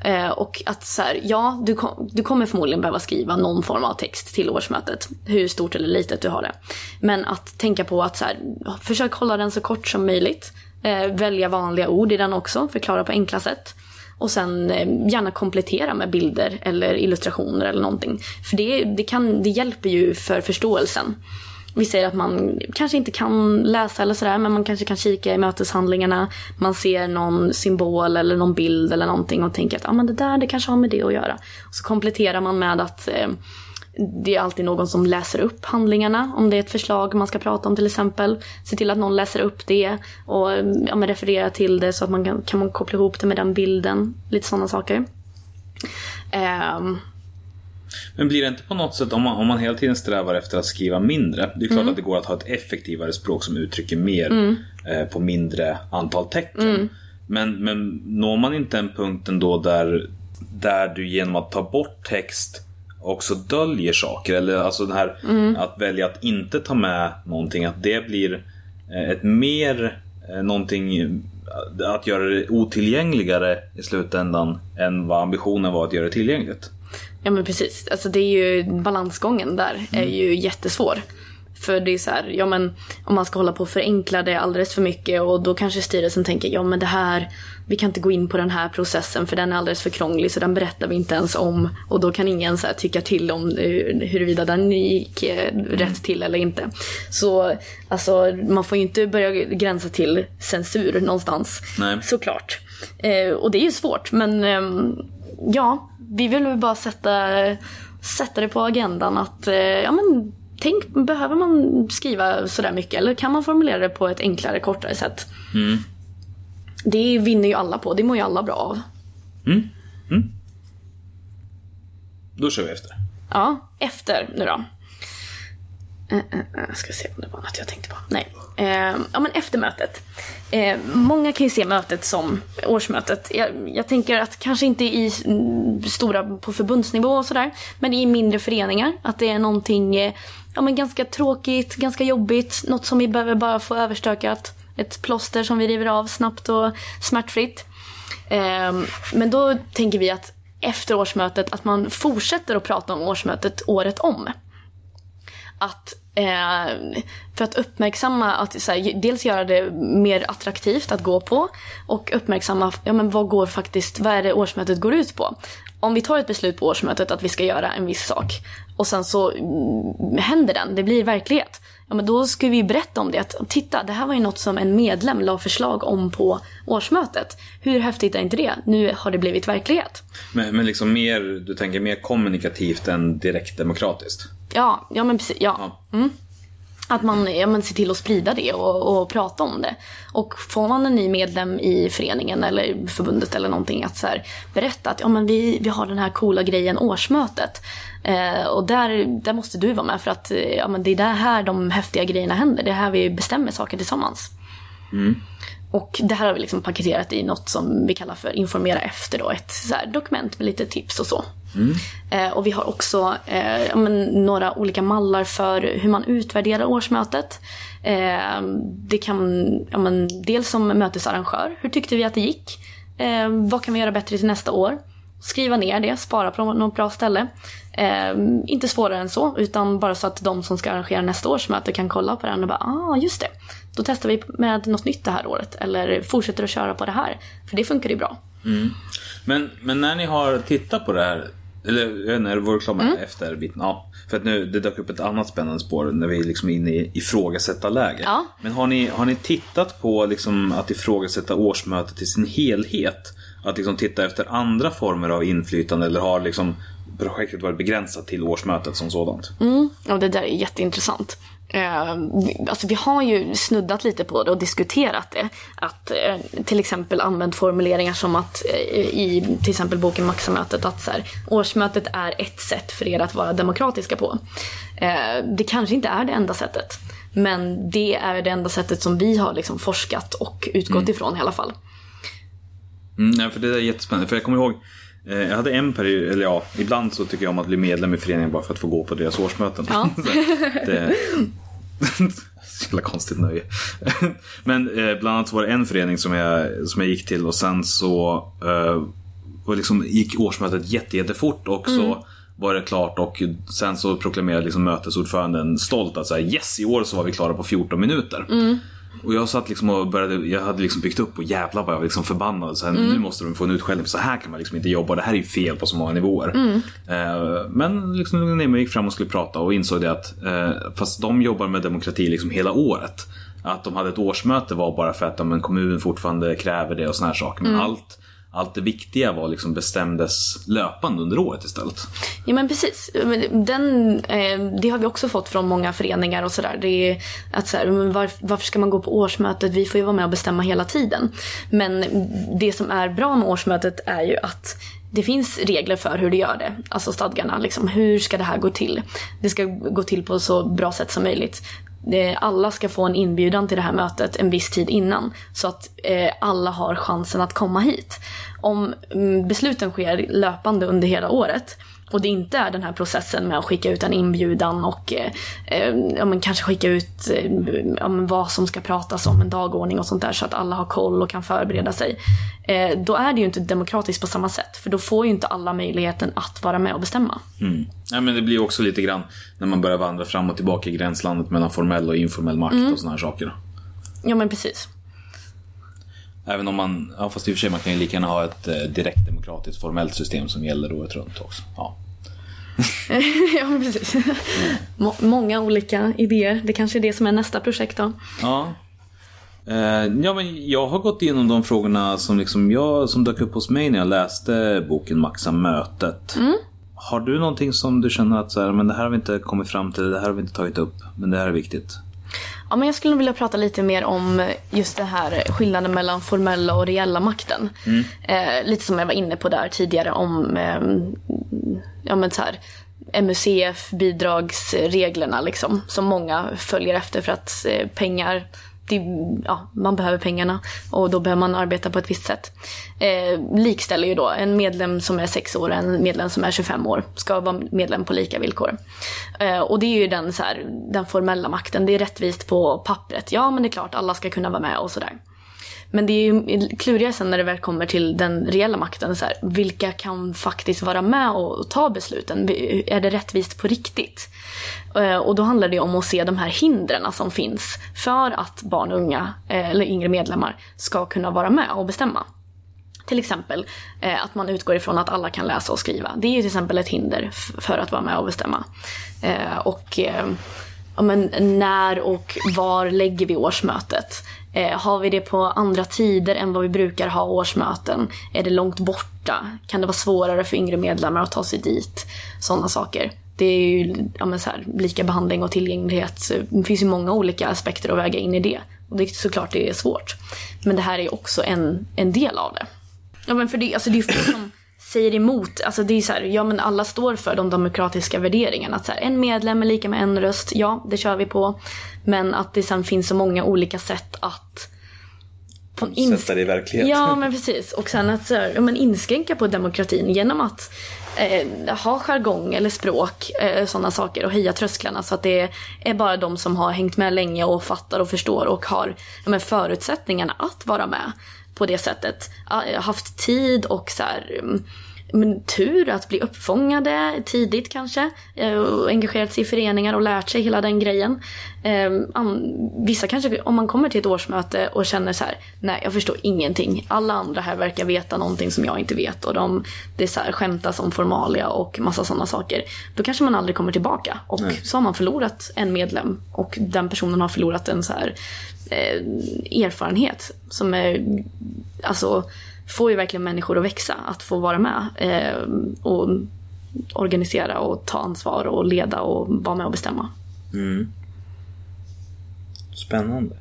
S6: Eh, och att så här, ja, du, kom, du kommer förmodligen behöva skriva någon form av text till årsmötet. Hur stort eller litet du har det. Men att tänka på att så här, försök hålla den så kort som möjligt. Eh, välja vanliga ord i den också, förklara på enkla sätt. Och sen eh, gärna komplettera med bilder eller illustrationer eller någonting. För det, det, kan, det hjälper ju för förståelsen. Vi säger att man kanske inte kan läsa eller sådär men man kanske kan kika i möteshandlingarna. Man ser någon symbol eller någon bild eller någonting och tänker att ah, men det där det kanske har med det att göra. Och så kompletterar man med att eh, det är alltid någon som läser upp handlingarna om det är ett förslag man ska prata om till exempel. Se till att någon läser upp det och ja, men refererar till det så att man kan, kan man koppla ihop det med den bilden. Lite sådana saker. Ehm,
S5: Men blir det inte på något sätt, om man, om man hela tiden strävar efter att skriva mindre. Det är klart att det går att ha ett effektivare språk som uttrycker mer eh, på mindre antal tecken. Men, men når man inte en punkten då där, där du genom att ta bort text också döljer saker? Eller alltså det här att välja att inte ta med någonting, att det blir eh, ett mer eh, någonting eh, att göra det otillgängligare i slutändan än vad ambitionen var att göra det tillgängligt.
S6: Ja men precis. Alltså det är ju balansgången där är ju jättesvår. För det är så här, ja men om man ska hålla på och förenkla det alldeles för mycket och då kanske styrelsen tänker, ja men det här, vi kan inte gå in på den här processen för den är alldeles för krånglig så den berättar vi inte ens om. Och då kan ingen så här tycka till om eh, huruvida den gick eh, rätt till eller inte. Så alltså man får ju inte börja gränsa till censur någonstans.
S5: Nej.
S6: Såklart. Eh, och det är ju svårt men ehm, ja, vi vill väl bara sätta, sätta det på agendan att eh, ja, men, tänk, behöver man skriva sådär mycket eller kan man formulera det på ett enklare, kortare sätt? Det vinner ju alla på, det mår ju alla bra av.
S5: Då kör vi efter.
S6: Ja, efter nu då. Jag ska se om det var något jag tänkte på. Nej. Ja, men efter mötet. Många kan ju se mötet som årsmötet. Jag, jag tänker att kanske inte i mm, stora på förbundsnivå och sådär, men i mindre föreningar. Att det är någonting ja, men ganska tråkigt, ganska jobbigt, något som vi behöver bara få överstökat. Ett plåster som vi river av snabbt och smärtfritt. Eh, men då tänker vi att efter årsmötet att man fortsätter att prata om årsmötet året om att eh, för att uppmärksamma att så här, dels göra det mer attraktivt att gå på och uppmärksamma ja, men vad går faktiskt, vad är det årsmötet går ut på. Om vi tar ett beslut på årsmötet att vi ska göra en viss sak och sen så mm, händer den, det blir verklighet. Ja, men då ska vi berätta om det. Att, titta, det här var ju något som en medlem la förslag om på årsmötet. Hur häftigt är inte det? Nu har det blivit verklighet.
S5: Men, men liksom mer, du tänker mer kommunikativt än direkt demokratiskt?
S6: Ja, ja men precis. Ja.
S5: Ja.
S6: Mm. Att man ja, men ser till att sprida det och, och prata om det. Och får man en ny medlem i föreningen eller förbundet eller någonting att så här, berätta att ja, men vi, vi har den här coola grejen årsmötet. Eh, och där, där måste du vara med för att eh, ja, men det är där här de häftiga grejerna händer. Det är här vi bestämmer saker tillsammans. Och det här har vi liksom paketerat i något som vi kallar för informera efter då. Ett så dokument med lite tips och så. Eh, och vi har också eh, ja, några olika mallar för hur man utvärderar årsmötet. Eh, det kan, ja, men, dels som mötesarrangör, hur tyckte vi att det gick? Eh, vad kan vi göra bättre till nästa år? Skriva ner det, spara på något bra ställe. Eh, inte svårare än så, utan bara så att de som ska arrangera nästa årsmöte kan kolla på den och bara ah, just det. Då testar vi med något nytt det här året. Eller fortsätter att köra på det här. För det funkar ju bra. Mm.
S5: Men, men när ni har tittat på det här, eller jag vet inte, är det vår klar med efter biten? Ja. För att nu, det dök upp ett annat spännande spår när vi liksom är inne i ifrågasätta-läge.
S6: Ja.
S5: Men har ni, har ni tittat på liksom att ifrågasätta årsmötet i sin helhet? Att liksom titta efter andra former av inflytande eller har liksom projektet varit begränsat till årsmötet som sådant?
S6: Mm, ja, det där är jätteintressant. Eh, vi- alltså vi har ju snuddat lite på det och diskuterat det. Att eh, till exempel använt formuleringar som att eh, i till exempel boken Maxamötet att så här, årsmötet är ett sätt för er att vara demokratiska på. Eh, det kanske inte är det enda sättet. Men det är det enda sättet som vi har liksom forskat och utgått ifrån i alla fall.
S5: Mm, nej, för det är jättespännande. För jag kommer ihåg, eh, jag hade en period, eller ja, ibland så tycker jag om att bli medlem i föreningen bara för att få gå på deras årsmöten.
S6: Ja.
S5: det, så jävla konstigt nöje. Men eh, bland annat var det en förening som jag, som jag gick till och sen så eh, och liksom gick årsmötet jätte, jättefort och så var det klart och sen så proklamerade liksom mötesordföranden stolt att så här, yes i år så var vi klara på 14 minuter. Och jag satt liksom och började, jag hade liksom byggt upp och jävlar vad jag var liksom förbannad. Så här, Nu måste de få en utskällning, så här kan man liksom inte jobba. Det här är ju fel på så många nivåer. Eh, men liksom lugnade ner mig, gick fram och skulle prata och insåg det att eh, fast de jobbar med demokrati liksom hela året. Att de hade ett årsmöte var bara för att ja, men kommunen fortfarande kräver det och såna här saker. Men allt, allt det viktiga var liksom bestämdes löpande under året istället.
S6: Ja men precis. Den, eh, det har vi också fått från många föreningar och sådär. Att så här, var, varför ska man gå på årsmötet? Vi får ju vara med och bestämma hela tiden. Men det som är bra med årsmötet är ju att det finns regler för hur du gör det. Alltså stadgarna. Liksom, hur ska det här gå till? Det ska gå till på så bra sätt som möjligt. Eh, alla ska få en inbjudan till det här mötet en viss tid innan. Så att eh, alla har chansen att komma hit. Om mm, besluten sker löpande under hela året och det inte är den här processen med att skicka ut en inbjudan och eh, eh, ja, men kanske skicka ut eh, ja, men vad som ska pratas om, en dagordning och sånt där så att alla har koll och kan förbereda sig. Eh, då är det ju inte demokratiskt på samma sätt för då får ju inte alla möjligheten att vara med och bestämma.
S5: Mm. Ja, men det blir också lite grann när man börjar vandra fram och tillbaka i gränslandet mellan formell och informell makt och såna här saker.
S6: Ja men precis.
S5: Även om man, ja fast i och för sig man kan ju lika gärna ha ett eh, direkt demokratiskt formellt system som gäller året runt också. Ja.
S6: ja men precis. Må- många olika idéer. Det kanske är det som är nästa projekt då.
S5: Ja. Eh, ja men jag har gått igenom de frågorna som, liksom jag, som dök upp hos mig när jag läste boken Maxa mötet. Har du någonting som du känner att så här, men det här har vi inte kommit fram till, det här har vi inte tagit upp, men det här är viktigt?
S6: Ja, men jag skulle nog vilja prata lite mer om just det här skillnaden mellan formella och reella makten. Eh, lite som jag var inne på där tidigare om eh, ja, men så här, MUCF bidragsreglerna liksom, som många följer efter för att eh, pengar det, ja, man behöver pengarna och då behöver man arbeta på ett visst sätt. Eh, likställer ju då en medlem som är 6 år och en medlem som är 25 år ska vara medlem på lika villkor. Eh, och det är ju den, så här, den formella makten, det är rättvist på pappret. Ja men det är klart, alla ska kunna vara med och sådär. Men det är ju klurigare sen när det väl kommer till den reella makten. Så här, vilka kan faktiskt vara med och ta besluten? Är det rättvist på riktigt? Eh, och då handlar det om att se de här hindren som finns för att barn och unga, eh, eller yngre medlemmar, ska kunna vara med och bestämma. Till exempel eh, att man utgår ifrån att alla kan läsa och skriva. Det är ju till exempel ett hinder för att vara med och bestämma. Eh, och eh, ja, men när och var lägger vi årsmötet? Eh, har vi det på andra tider än vad vi brukar ha årsmöten? Är det långt borta? Kan det vara svårare för yngre medlemmar att ta sig dit? Sådana saker. Det är ju ja, men så här, lika behandling och tillgänglighet. Så Det finns ju många olika aspekter att väga in i det. Och det är såklart det är svårt. Men det här är också en, en del av det. Ja men för det, alltså det är ju folk som säger emot. Alltså det är så här, ja men alla står för de demokratiska värderingarna. Att så här, en medlem är lika med en röst, ja det kör vi på. Men att det sen finns så många olika sätt att på
S5: Sätta det i verklighet.
S6: Ja men precis. Och sen att så här, ja, men inskränka på demokratin genom att eh, ha jargong eller språk, eh, sådana saker och höja trösklarna så att det är bara de som har hängt med länge och fattar och förstår och har ja, men förutsättningarna att vara med på det sättet. Haft tid och så här, mm, men tur att bli uppfångade tidigt kanske. eh, Och engagerat sig i föreningar och lärt sig hela den grejen. Eh, an- Vissa kanske, om man kommer till ett årsmöte och känner så här, nej jag förstår ingenting. Alla andra här verkar veta någonting som jag inte vet. Och de, det är så här, skämtas om formalia och massa sådana saker. Då kanske man aldrig kommer tillbaka. Och så har man förlorat en medlem. Och den personen har förlorat en så här eh, erfarenhet som är, alltså får ju verkligen människor att växa, att få vara med eh, och organisera och ta ansvar och leda och vara med och bestämma.
S5: Spännande.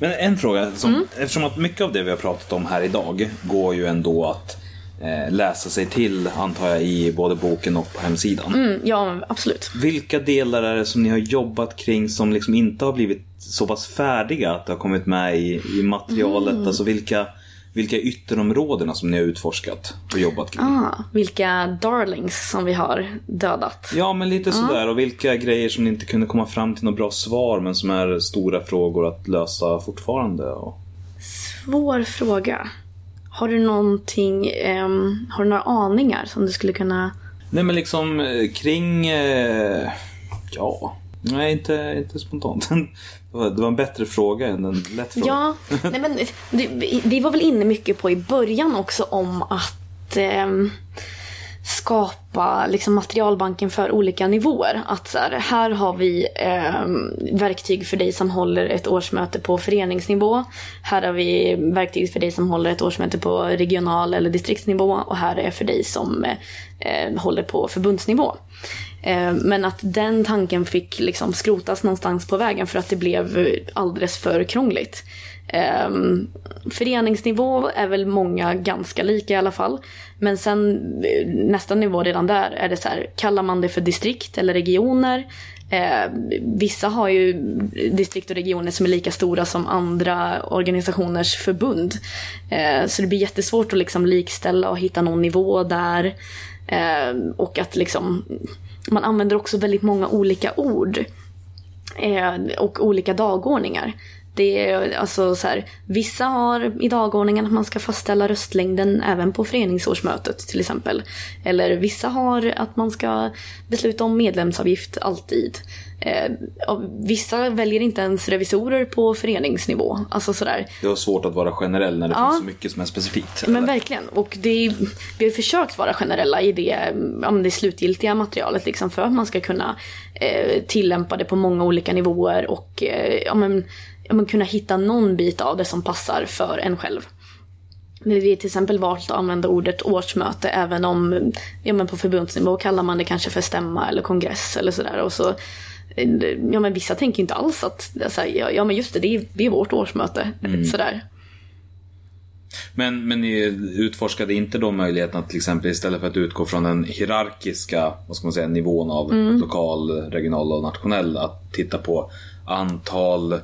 S5: Men en fråga, som, eftersom att mycket av det vi har pratat om här idag går ju ändå att eh, läsa sig till, antar jag, i både boken och på hemsidan.
S6: Mm, ja, absolut.
S5: Vilka delar är det som ni har jobbat kring som liksom inte har blivit så pass färdiga att det har kommit med i, i materialet? Alltså vilka, vilka ytterområdena som ni har utforskat och jobbat kring?
S6: Ah, vilka darlings som vi har dödat.
S5: Ja, men lite sådär. Och vilka grejer som ni inte kunde komma fram till något bra svar men som är stora frågor att lösa fortfarande. Och...
S6: Svår fråga. Har du någonting, ehm, har du några aningar som du skulle kunna...
S5: Nej men liksom eh, kring... Eh, ja, nej inte, inte spontant. Det var, det var en bättre fråga än en lätt fråga.
S6: Ja, nej men det, vi- vi var väl inne mycket på i början också om att eh, skapa liksom materialbanken för olika nivåer. Att så här, här har vi eh, verktyg för dig som håller ett årsmöte på föreningsnivå. Här har vi verktyg för dig som håller ett årsmöte på regional eller distriktsnivå. Och här är för dig som eh, eh håller på förbundsnivå. Eh, men att den tanken fick liksom skrotas någonstans på vägen för att det blev alldeles för krångligt. Um, föreningsnivå är väl många ganska lika i alla fall. Men sen eh, nästa nivå redan där är det så här, kallar man det för distrikt eller regioner? Eh, vissa har ju distrikt och regioner som är lika stora som andra organisationers förbund. Eh, så det blir jättesvårt att liksom likställa och hitta någon nivå där. Eh, och att liksom, man använder också väldigt många olika ord eh, och olika dagordningar. Det är alltså så här, vissa har i dagordningen att man ska fastställa röstlängden även på föreningsårsmötet till exempel. Eller vissa har att man ska besluta om medlemsavgift alltid. Eh, vissa väljer inte ens revisorer på föreningsnivå. Alltså sådär.
S5: Det var svårt att vara generell när det
S6: Ja.
S5: finns så mycket som är specifikt.
S6: Men
S5: eller?
S6: verkligen. Och det är, vi har försökt vara generella i det, men det slutgiltiga materialet liksom, för att man ska kunna eh, tillämpa det på många olika nivåer och eh, ja, men, ja, men kunna hitta någon bit av det som passar för en själv. Men Vi har till exempel valt att använda ordet årsmöte även om ja, men på förbundsnivå kallar man det kanske för stämma eller kongress eller sådär. Och så, ja, men vissa tänker inte alls att så här, ja, men just det, det är, det är vårt årsmöte. Sådär.
S5: Men, men ni utforskade inte då möjligheten att till exempel istället för att utgå från den hierarkiska vad ska man säga, nivån av
S6: Mm.
S5: lokal, regional och nationell att titta på antal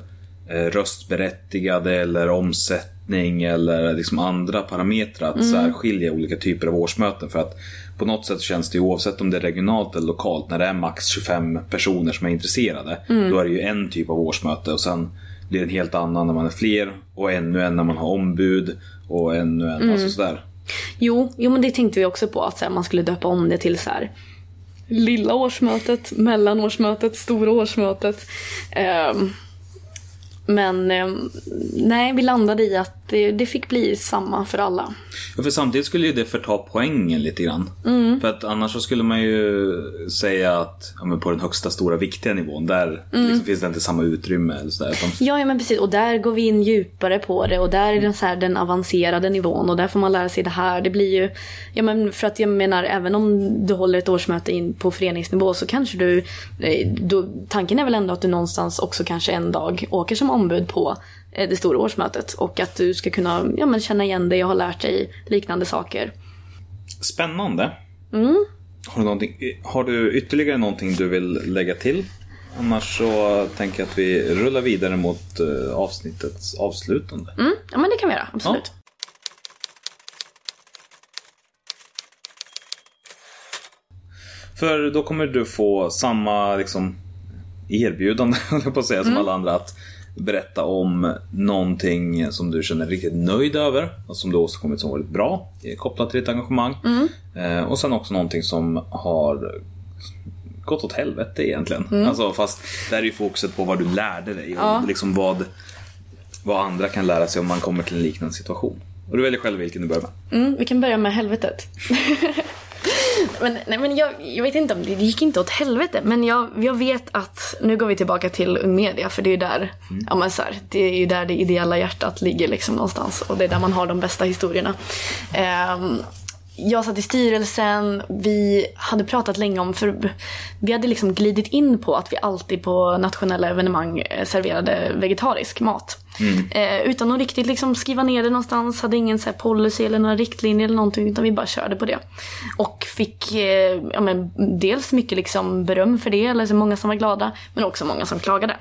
S5: röstberättigade eller omsättning eller liksom andra parametrar att
S6: Mm.
S5: särskilja olika typer av årsmöten. För att på något sätt känns det ju oavsett om det är regionalt eller lokalt när det är max 25 personer som är intresserade.
S6: Mm.
S5: Då är det ju en typ av årsmöte och sen blir det en helt annan när man är fler och ännu en när man har ombud och ännu en.
S6: Mm.
S5: Alltså sådär.
S6: Jo, jo men det tänkte vi också på att så här, man skulle döpa om det till så här lilla årsmötet, mellanårsmötet, stora årsmötet. Ehm, men eh, nej, vi landade i att det, det fick bli samma för alla.
S5: Ja, för samtidigt skulle ju det förta poängen lite grann.
S6: Mm.
S5: För att annars så skulle man ju säga att ja, på den högsta stora viktiga nivån där
S6: Mm.
S5: liksom finns det inte samma utrymme. Eller sådär, utan,
S6: Ja, ja men precis. Och där går vi in djupare på det och där är det så här den avancerade nivån och där får man lära sig det här. Det blir ju, ja men för att jag menar även om du håller ett årsmöte in på föreningsnivå så kanske du, eh, då, tanken är väl ändå att du någonstans också kanske en dag åker som ombud på det stora årsmötet och att du ska kunna ja, men känna igen dig och ha lärt dig liknande saker.
S5: Spännande.
S6: Mm.
S5: Har, du har du ytterligare någonting du vill lägga till? Annars så tänker jag att vi rullar vidare mot eh, avsnittets avslutande.
S6: Mm, ja men det kan vi göra, absolut.
S5: För då kommer du få samma liksom, erbjudande, på att säga, som alla andra. Att berätta om någonting som du känner dig riktigt nöjd över och som du åstadkommit som varit bra kopplat till ditt engagemang. Eh, och sen också någonting som har gått åt helvete egentligen. Alltså, fast där är ju fokuset på vad du lärde dig och
S6: Ja.
S5: liksom vad, vad andra kan lära sig om man kommer till en liknande situation. Och du väljer själv vilken du börjar med.
S6: Mm, vi kan börja med helvetet. men, nej, men jag, jag vet inte om det, det gick inte åt helvete. Men jag, jag vet att, nu går vi tillbaka till Ung Media för det är ju där, ja, men så här, det är ju där det ideella hjärtat ligger liksom någonstans. Och det är där man har de bästa historierna. Ehm, jag satt i styrelsen, vi hade pratat länge om, för vi hade liksom glidit in på att vi alltid på nationella evenemang eh, serverade vegetarisk mat. Eh, utan att riktigt liksom skriva ner det någonstans, hade ingen så policy eller några riktlinjer eller någonting, utan vi bara körde på det. Och fick eh, ja, men, dels mycket liksom beröm för det, eller så många som var glada, men också många som klagade.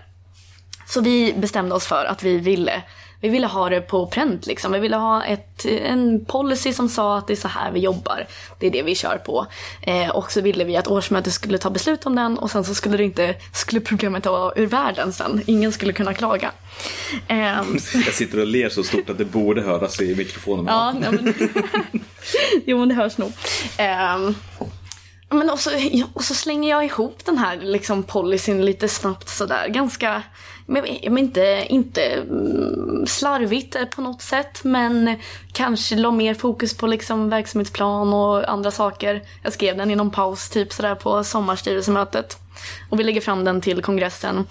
S6: Så vi bestämde oss för att vi ville, vi ville ha det på pränt liksom. Vi ville ha ett, en policy som sa att det är så här vi jobbar. Det är det vi kör på. Eh, och så ville vi att årsmötet skulle ta beslut om den och sen så skulle det inte, skulle problemet vara ur världen sen. Ingen skulle kunna klaga. Ehm,
S5: Jag sitter och ler så stort att det borde höras i mikrofonen.
S6: Ja, men... jo men det hörs nog. Ehm, men och så, och så slänger jag ihop den här liksom policyn lite snabbt sådär. Ganska, men, men inte, inte mm, slarvigt eh, på något sätt. Men kanske la mer fokus på liksom verksamhetsplan och andra saker. Jag skrev den i någon paus typ sådär på sommarstyrelsemötet. Och vi lägger fram den till kongressen.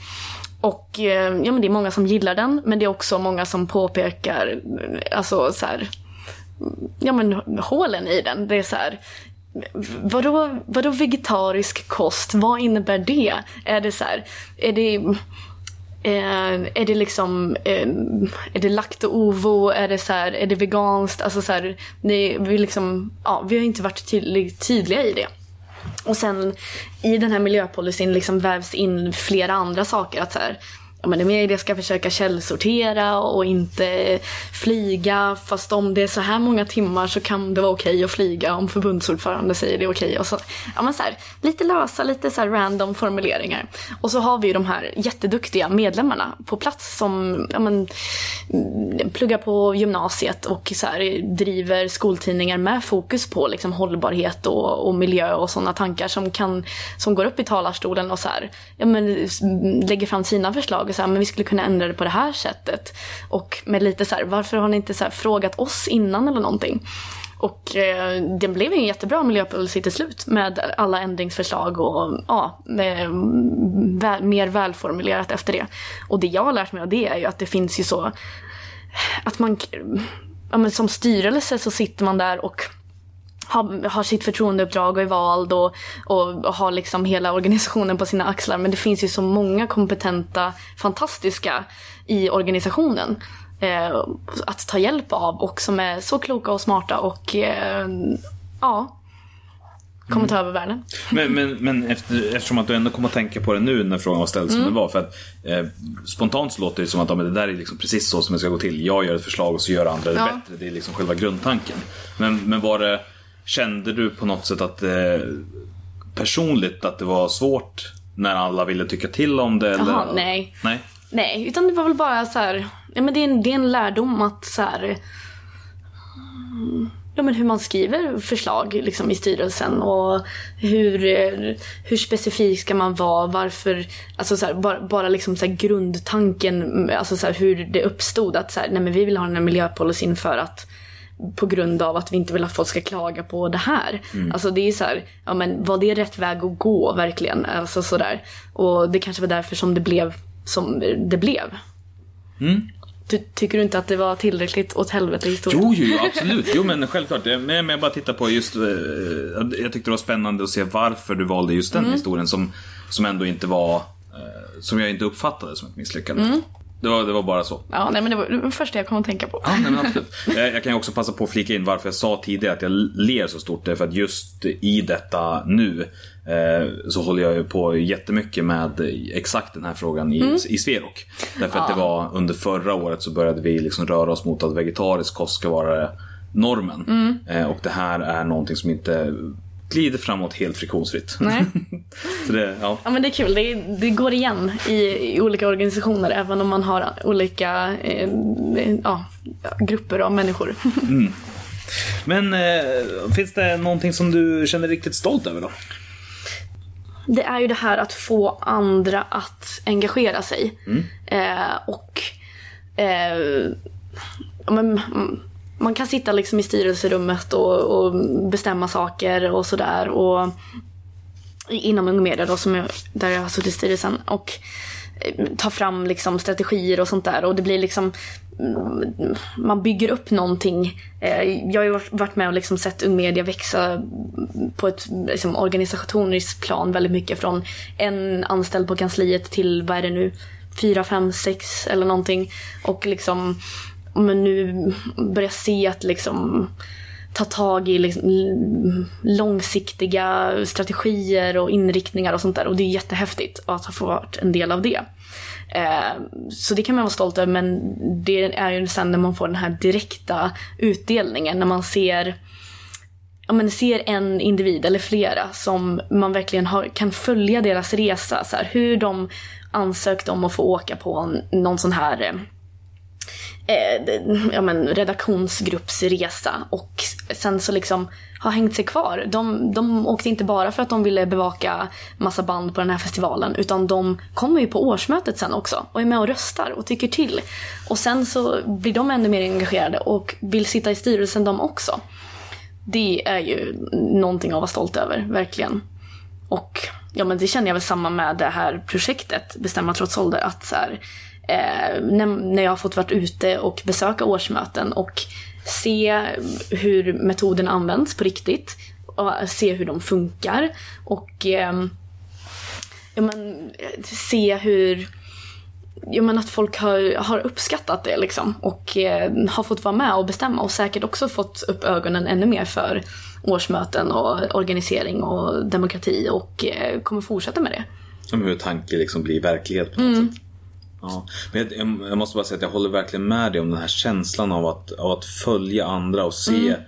S6: Och eh, ja, men det är många som gillar den, men det är också många som påpekar eh, alltså så här, mm, ja men hålen i den. Det är så här, vadå, vadå vegetarisk kost? Vad innebär det? Är det så här, är det eh, är det liksom, eh, är det lakt och ovo? Är det så här, är det veganskt? Alltså så här, det, vi liksom, ja, vi har inte varit tydlig, tydliga i det. Och sen i den här miljöpolicyn liksom vävs in flera andra saker. Att så här, ja, men media ska försöka källsortera och inte flyga. Fast om det är så här många timmar så kan det vara okej att flyga om förbundsordförande säger det är okej. Och så, ja, men så här, lite lösa, lite så här random formuleringar. Och så har vi ju de här jätteduktiga medlemmarna på plats som ja, men, mm, pluggar på gymnasiet och så här, driver skoltidningar med fokus på liksom, hållbarhet och, och miljö och sådana tankar som, kan, som går upp i talarstolen och så här, ja, men, lägger fram sina förslag och så här, men vi skulle kunna ändra det på det här sättet. Och med lite så här, varför har ni inte så här, frågat oss innan eller någonting? Och eh, det blev en jättebra miljöpolicy till slut med alla ändringsförslag och ja, eh, väl, mer välformulerat efter det. Och det jag har lärt mig av det är ju att det finns ju så att man, ja, men som styrelse så sitter man där och har, har sitt förtroendeuppdrag och är vald och, och har liksom hela organisationen på sina axlar. Men det finns ju så många kompetenta, fantastiska i organisationen eh, att ta hjälp av och som är så kloka och smarta och eh, ja, kommer ta över världen.
S5: Men, men, men efter, eftersom att du ändå kommer att tänka på det nu när frågan var ställd som den var. För att eh, Spontant så låter det som att ja, men det där är liksom precis så som det ska gå till. Jag gör ett förslag och så gör andra det
S6: Ja.
S5: bättre. Det är liksom själva grundtanken. Men, men var det, kände du på något sätt att eh, personligt att det var svårt när alla ville tycka till om det?
S6: Jaha,
S5: eller?
S6: nej.
S5: Nej.
S6: Nej, utan det var väl bara så här, ja men det är en, det är en lärdom att så här, mm, ja men hur man skriver förslag liksom i styrelsen och hur, hur specifik ska man vara, varför, alltså så här, bara, bara liksom så här grundtanken, alltså så hur det uppstod att så nej men vi vill ha den här miljöpolicyn för att på grund av att vi inte vill att folk ska klaga på det här. Alltså det är så här, ja men var det rätt väg att gå verkligen? Alltså sådär. Och det kanske var därför som det blev som det blev. Du, tycker du inte att det var tillräckligt åt helvete i historien?
S5: Jo, jo, absolut. Jo, men självklart. Men jag bara tittar på just... eh, Jag tyckte det var spännande att se varför du valde just den historien som, som ändå inte var... eh, Som jag inte uppfattade som ett misslyckande. Det, var, det var bara så.
S6: Ja, nej men det var det första jag kom att tänka på.
S5: Ja, nej, men absolut. Eh, Jag kan också passa på att flika in varför jag sa tidigare att jag ler så stort. Det är för att just i detta nu eh, så håller jag ju på jättemycket med exakt den här frågan i, i Sverok. Därför att det var under förra året så började vi liksom röra oss mot att vegetarisk kost ska vara normen. Eh, Och det här är någonting som inte glider framåt helt friktionsfritt.
S6: Nej.
S5: så det, ja.
S6: Ja men det är kul, det, det går igen i, i olika organisationer även om man har olika eh, ja, grupper av människor.
S5: Men eh, finns det någonting som du känner riktigt stolt över då?
S6: Det är ju det här att få andra att engagera sig. Eh, och eh, men, mm, man kan sitta liksom i styrelserummet och, och bestämma saker och sådär. Och inom Ung Media då, som jag, där jag har suttit i styrelsen. Och eh, ta fram liksom strategier och sånt där. Och det blir liksom mm, man bygger upp någonting. Eh, jag har ju varit med och liksom sett Ung Media växa på ett liksom, organisatoriskt plan väldigt mycket från en anställd på kansliet till, vad är det nu, fyra, fem, sex eller någonting. Och liksom, men nu börjar se att liksom ta tag i liksom, långsiktiga strategier och inriktningar och sånt där. Och det är jättehäftigt att ha fått varit en del av det. Eh, så det kan man vara stolt över men det är ju sen när man får den här direkta utdelningen när man ser ja, men ser en individ eller flera som man verkligen har, kan följa deras resa. Så här, hur de ansökte om att få åka på någon sån här eh, eh, ja, men, redaktionsgruppsresa och sen så liksom har hängt sig kvar. De, de åkte inte bara för att de ville bevaka massa band på den här festivalen utan de kommer ju på årsmötet sen också och är med och röstar och tycker till. Och sen så blir de ännu mer engagerade och vill sitta i styrelsen de också. Det är ju någonting att vara stolt över, verkligen. Och ja, men det känner jag väl samma med det här projektet, Bestämma trots ålder, att så här, eh, när, när jag har fått varit ute och besöka årsmöten och se hur metoden används på riktigt. Och se hur de funkar. Och eh, ja, men, se hur ja, men att folk har, har uppskattat det liksom. Och eh, har fått vara med och bestämma och säkert också fått upp ögonen ännu mer för årsmöten och organisering och demokrati och eh, kommer fortsätta med det.
S5: Som hur tanke liksom blir verklighet på något
S6: Mm.
S5: sätt. Ja. Men jag, jag måste bara säga att jag håller verkligen med dig om den här känslan av att, av att följa andra och se
S6: Mm.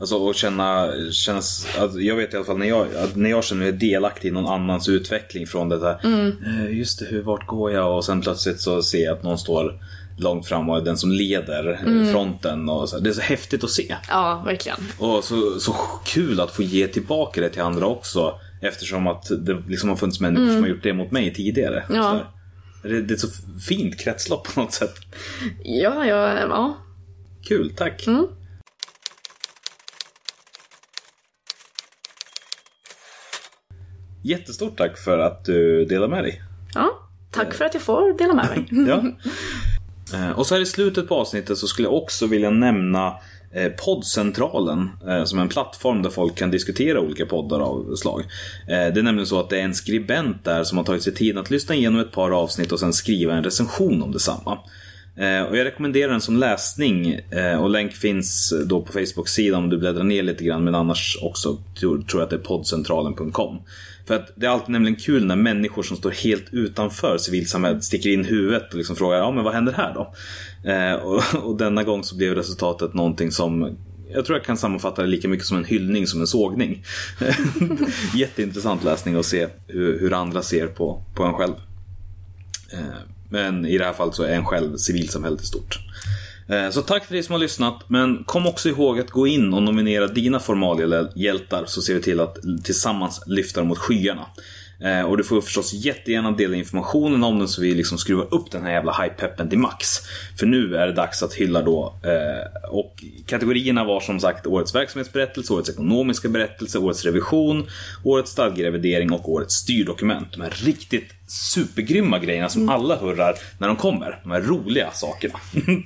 S5: Alltså och känna, känna att jag vet i alla fall när jag, när jag känner mig delaktig i någon annans utveckling från det där.
S6: Mm.
S5: "Eh, Just det, hur, vart går jag? Och sen plötsligt så ser jag att någon står långt fram och är den som leder eh,
S6: Mm.
S5: fronten. Och så. Det är så häftigt att se.
S6: Ja, verkligen.
S5: Och så, så kul att få ge tillbaka det till andra också. Eftersom att det liksom har funnits människor
S6: Mm.
S5: som har gjort det mot mig tidigare.
S6: Ja.
S5: Det, det är ett så fint kretslopp på något sätt.
S6: Ja, ja, ja.
S5: Kul, tack.
S6: Mm.
S5: Jättestort tack för att du delar med dig.
S6: ja. Tack för att jag får dela med mig.
S5: Ja. Eh, och så här i slutet på avsnittet så skulle jag också vilja nämna eh, Poddcentralen eh, som är en plattform där folk kan diskutera olika poddar av slag. Det är nämligen så att det är en skribent där som har tagit sig tiden att lyssna igenom ett par avsnitt och sen skriva en recension om detsamma. Eh, Och jag rekommenderar den som läsning eh, och länk finns då på Facebook-sidan om du bläddrar ner lite grann men annars också tror tror jag att det är poddcentralen.com. För att det är alltid nämligen kul när människor som står helt utanför civilsamhället sticker in huvudet och liksom frågar ja men vad händer här då? Eh, och, och denna gång så blev resultatet någonting som jag tror jag kan sammanfatta det lika mycket som en hyllning som en sågning. Jätteintressant läsning att se hur, hur andra ser på, på en själv. Eh, men i det här fallet så är en själv civilsamhället i stort. Eh, så tack till dig som har lyssnat, men kom också ihåg att gå in och nominera dina formaliehjältar så ser vi till att tillsammans lyfta dem mot skyarna. Eh, Och du får förstås jättegärna dela informationen om den så vi liksom skruvar upp den här jävla hypepeppen till max. För nu är det dags att hylla då. eh, Och kategorierna var som sagt årets verksamhetsberättelse, årets ekonomiska berättelse, årets revision, årets stadgerevidering och årets styrdokument. De här riktigt supergrymma grejerna som alla hurrar när de kommer. De här roliga sakerna.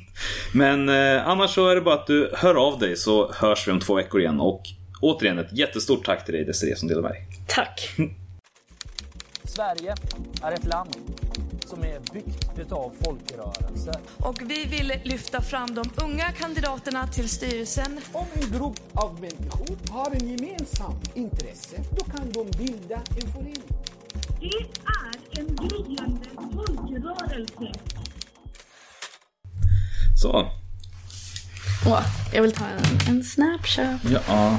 S5: Men eh, annars så är det bara att du hör av dig så hörs vi om två veckor igen. Och återigen ett jättestort tack till dig Desiree som delar med dig.
S6: Tack.
S1: Sverige är ett land som är byggt utav folkrörelser.
S2: Och vi vill lyfta fram de unga kandidaterna till styrelsen.
S3: Om en grupp av människor har en gemensam intresse, då kan de bilda en förening.
S4: Det är en gryende folkrörelse.
S5: Så.
S6: Åh, jag vill ta en, en snapshot.
S5: Ja.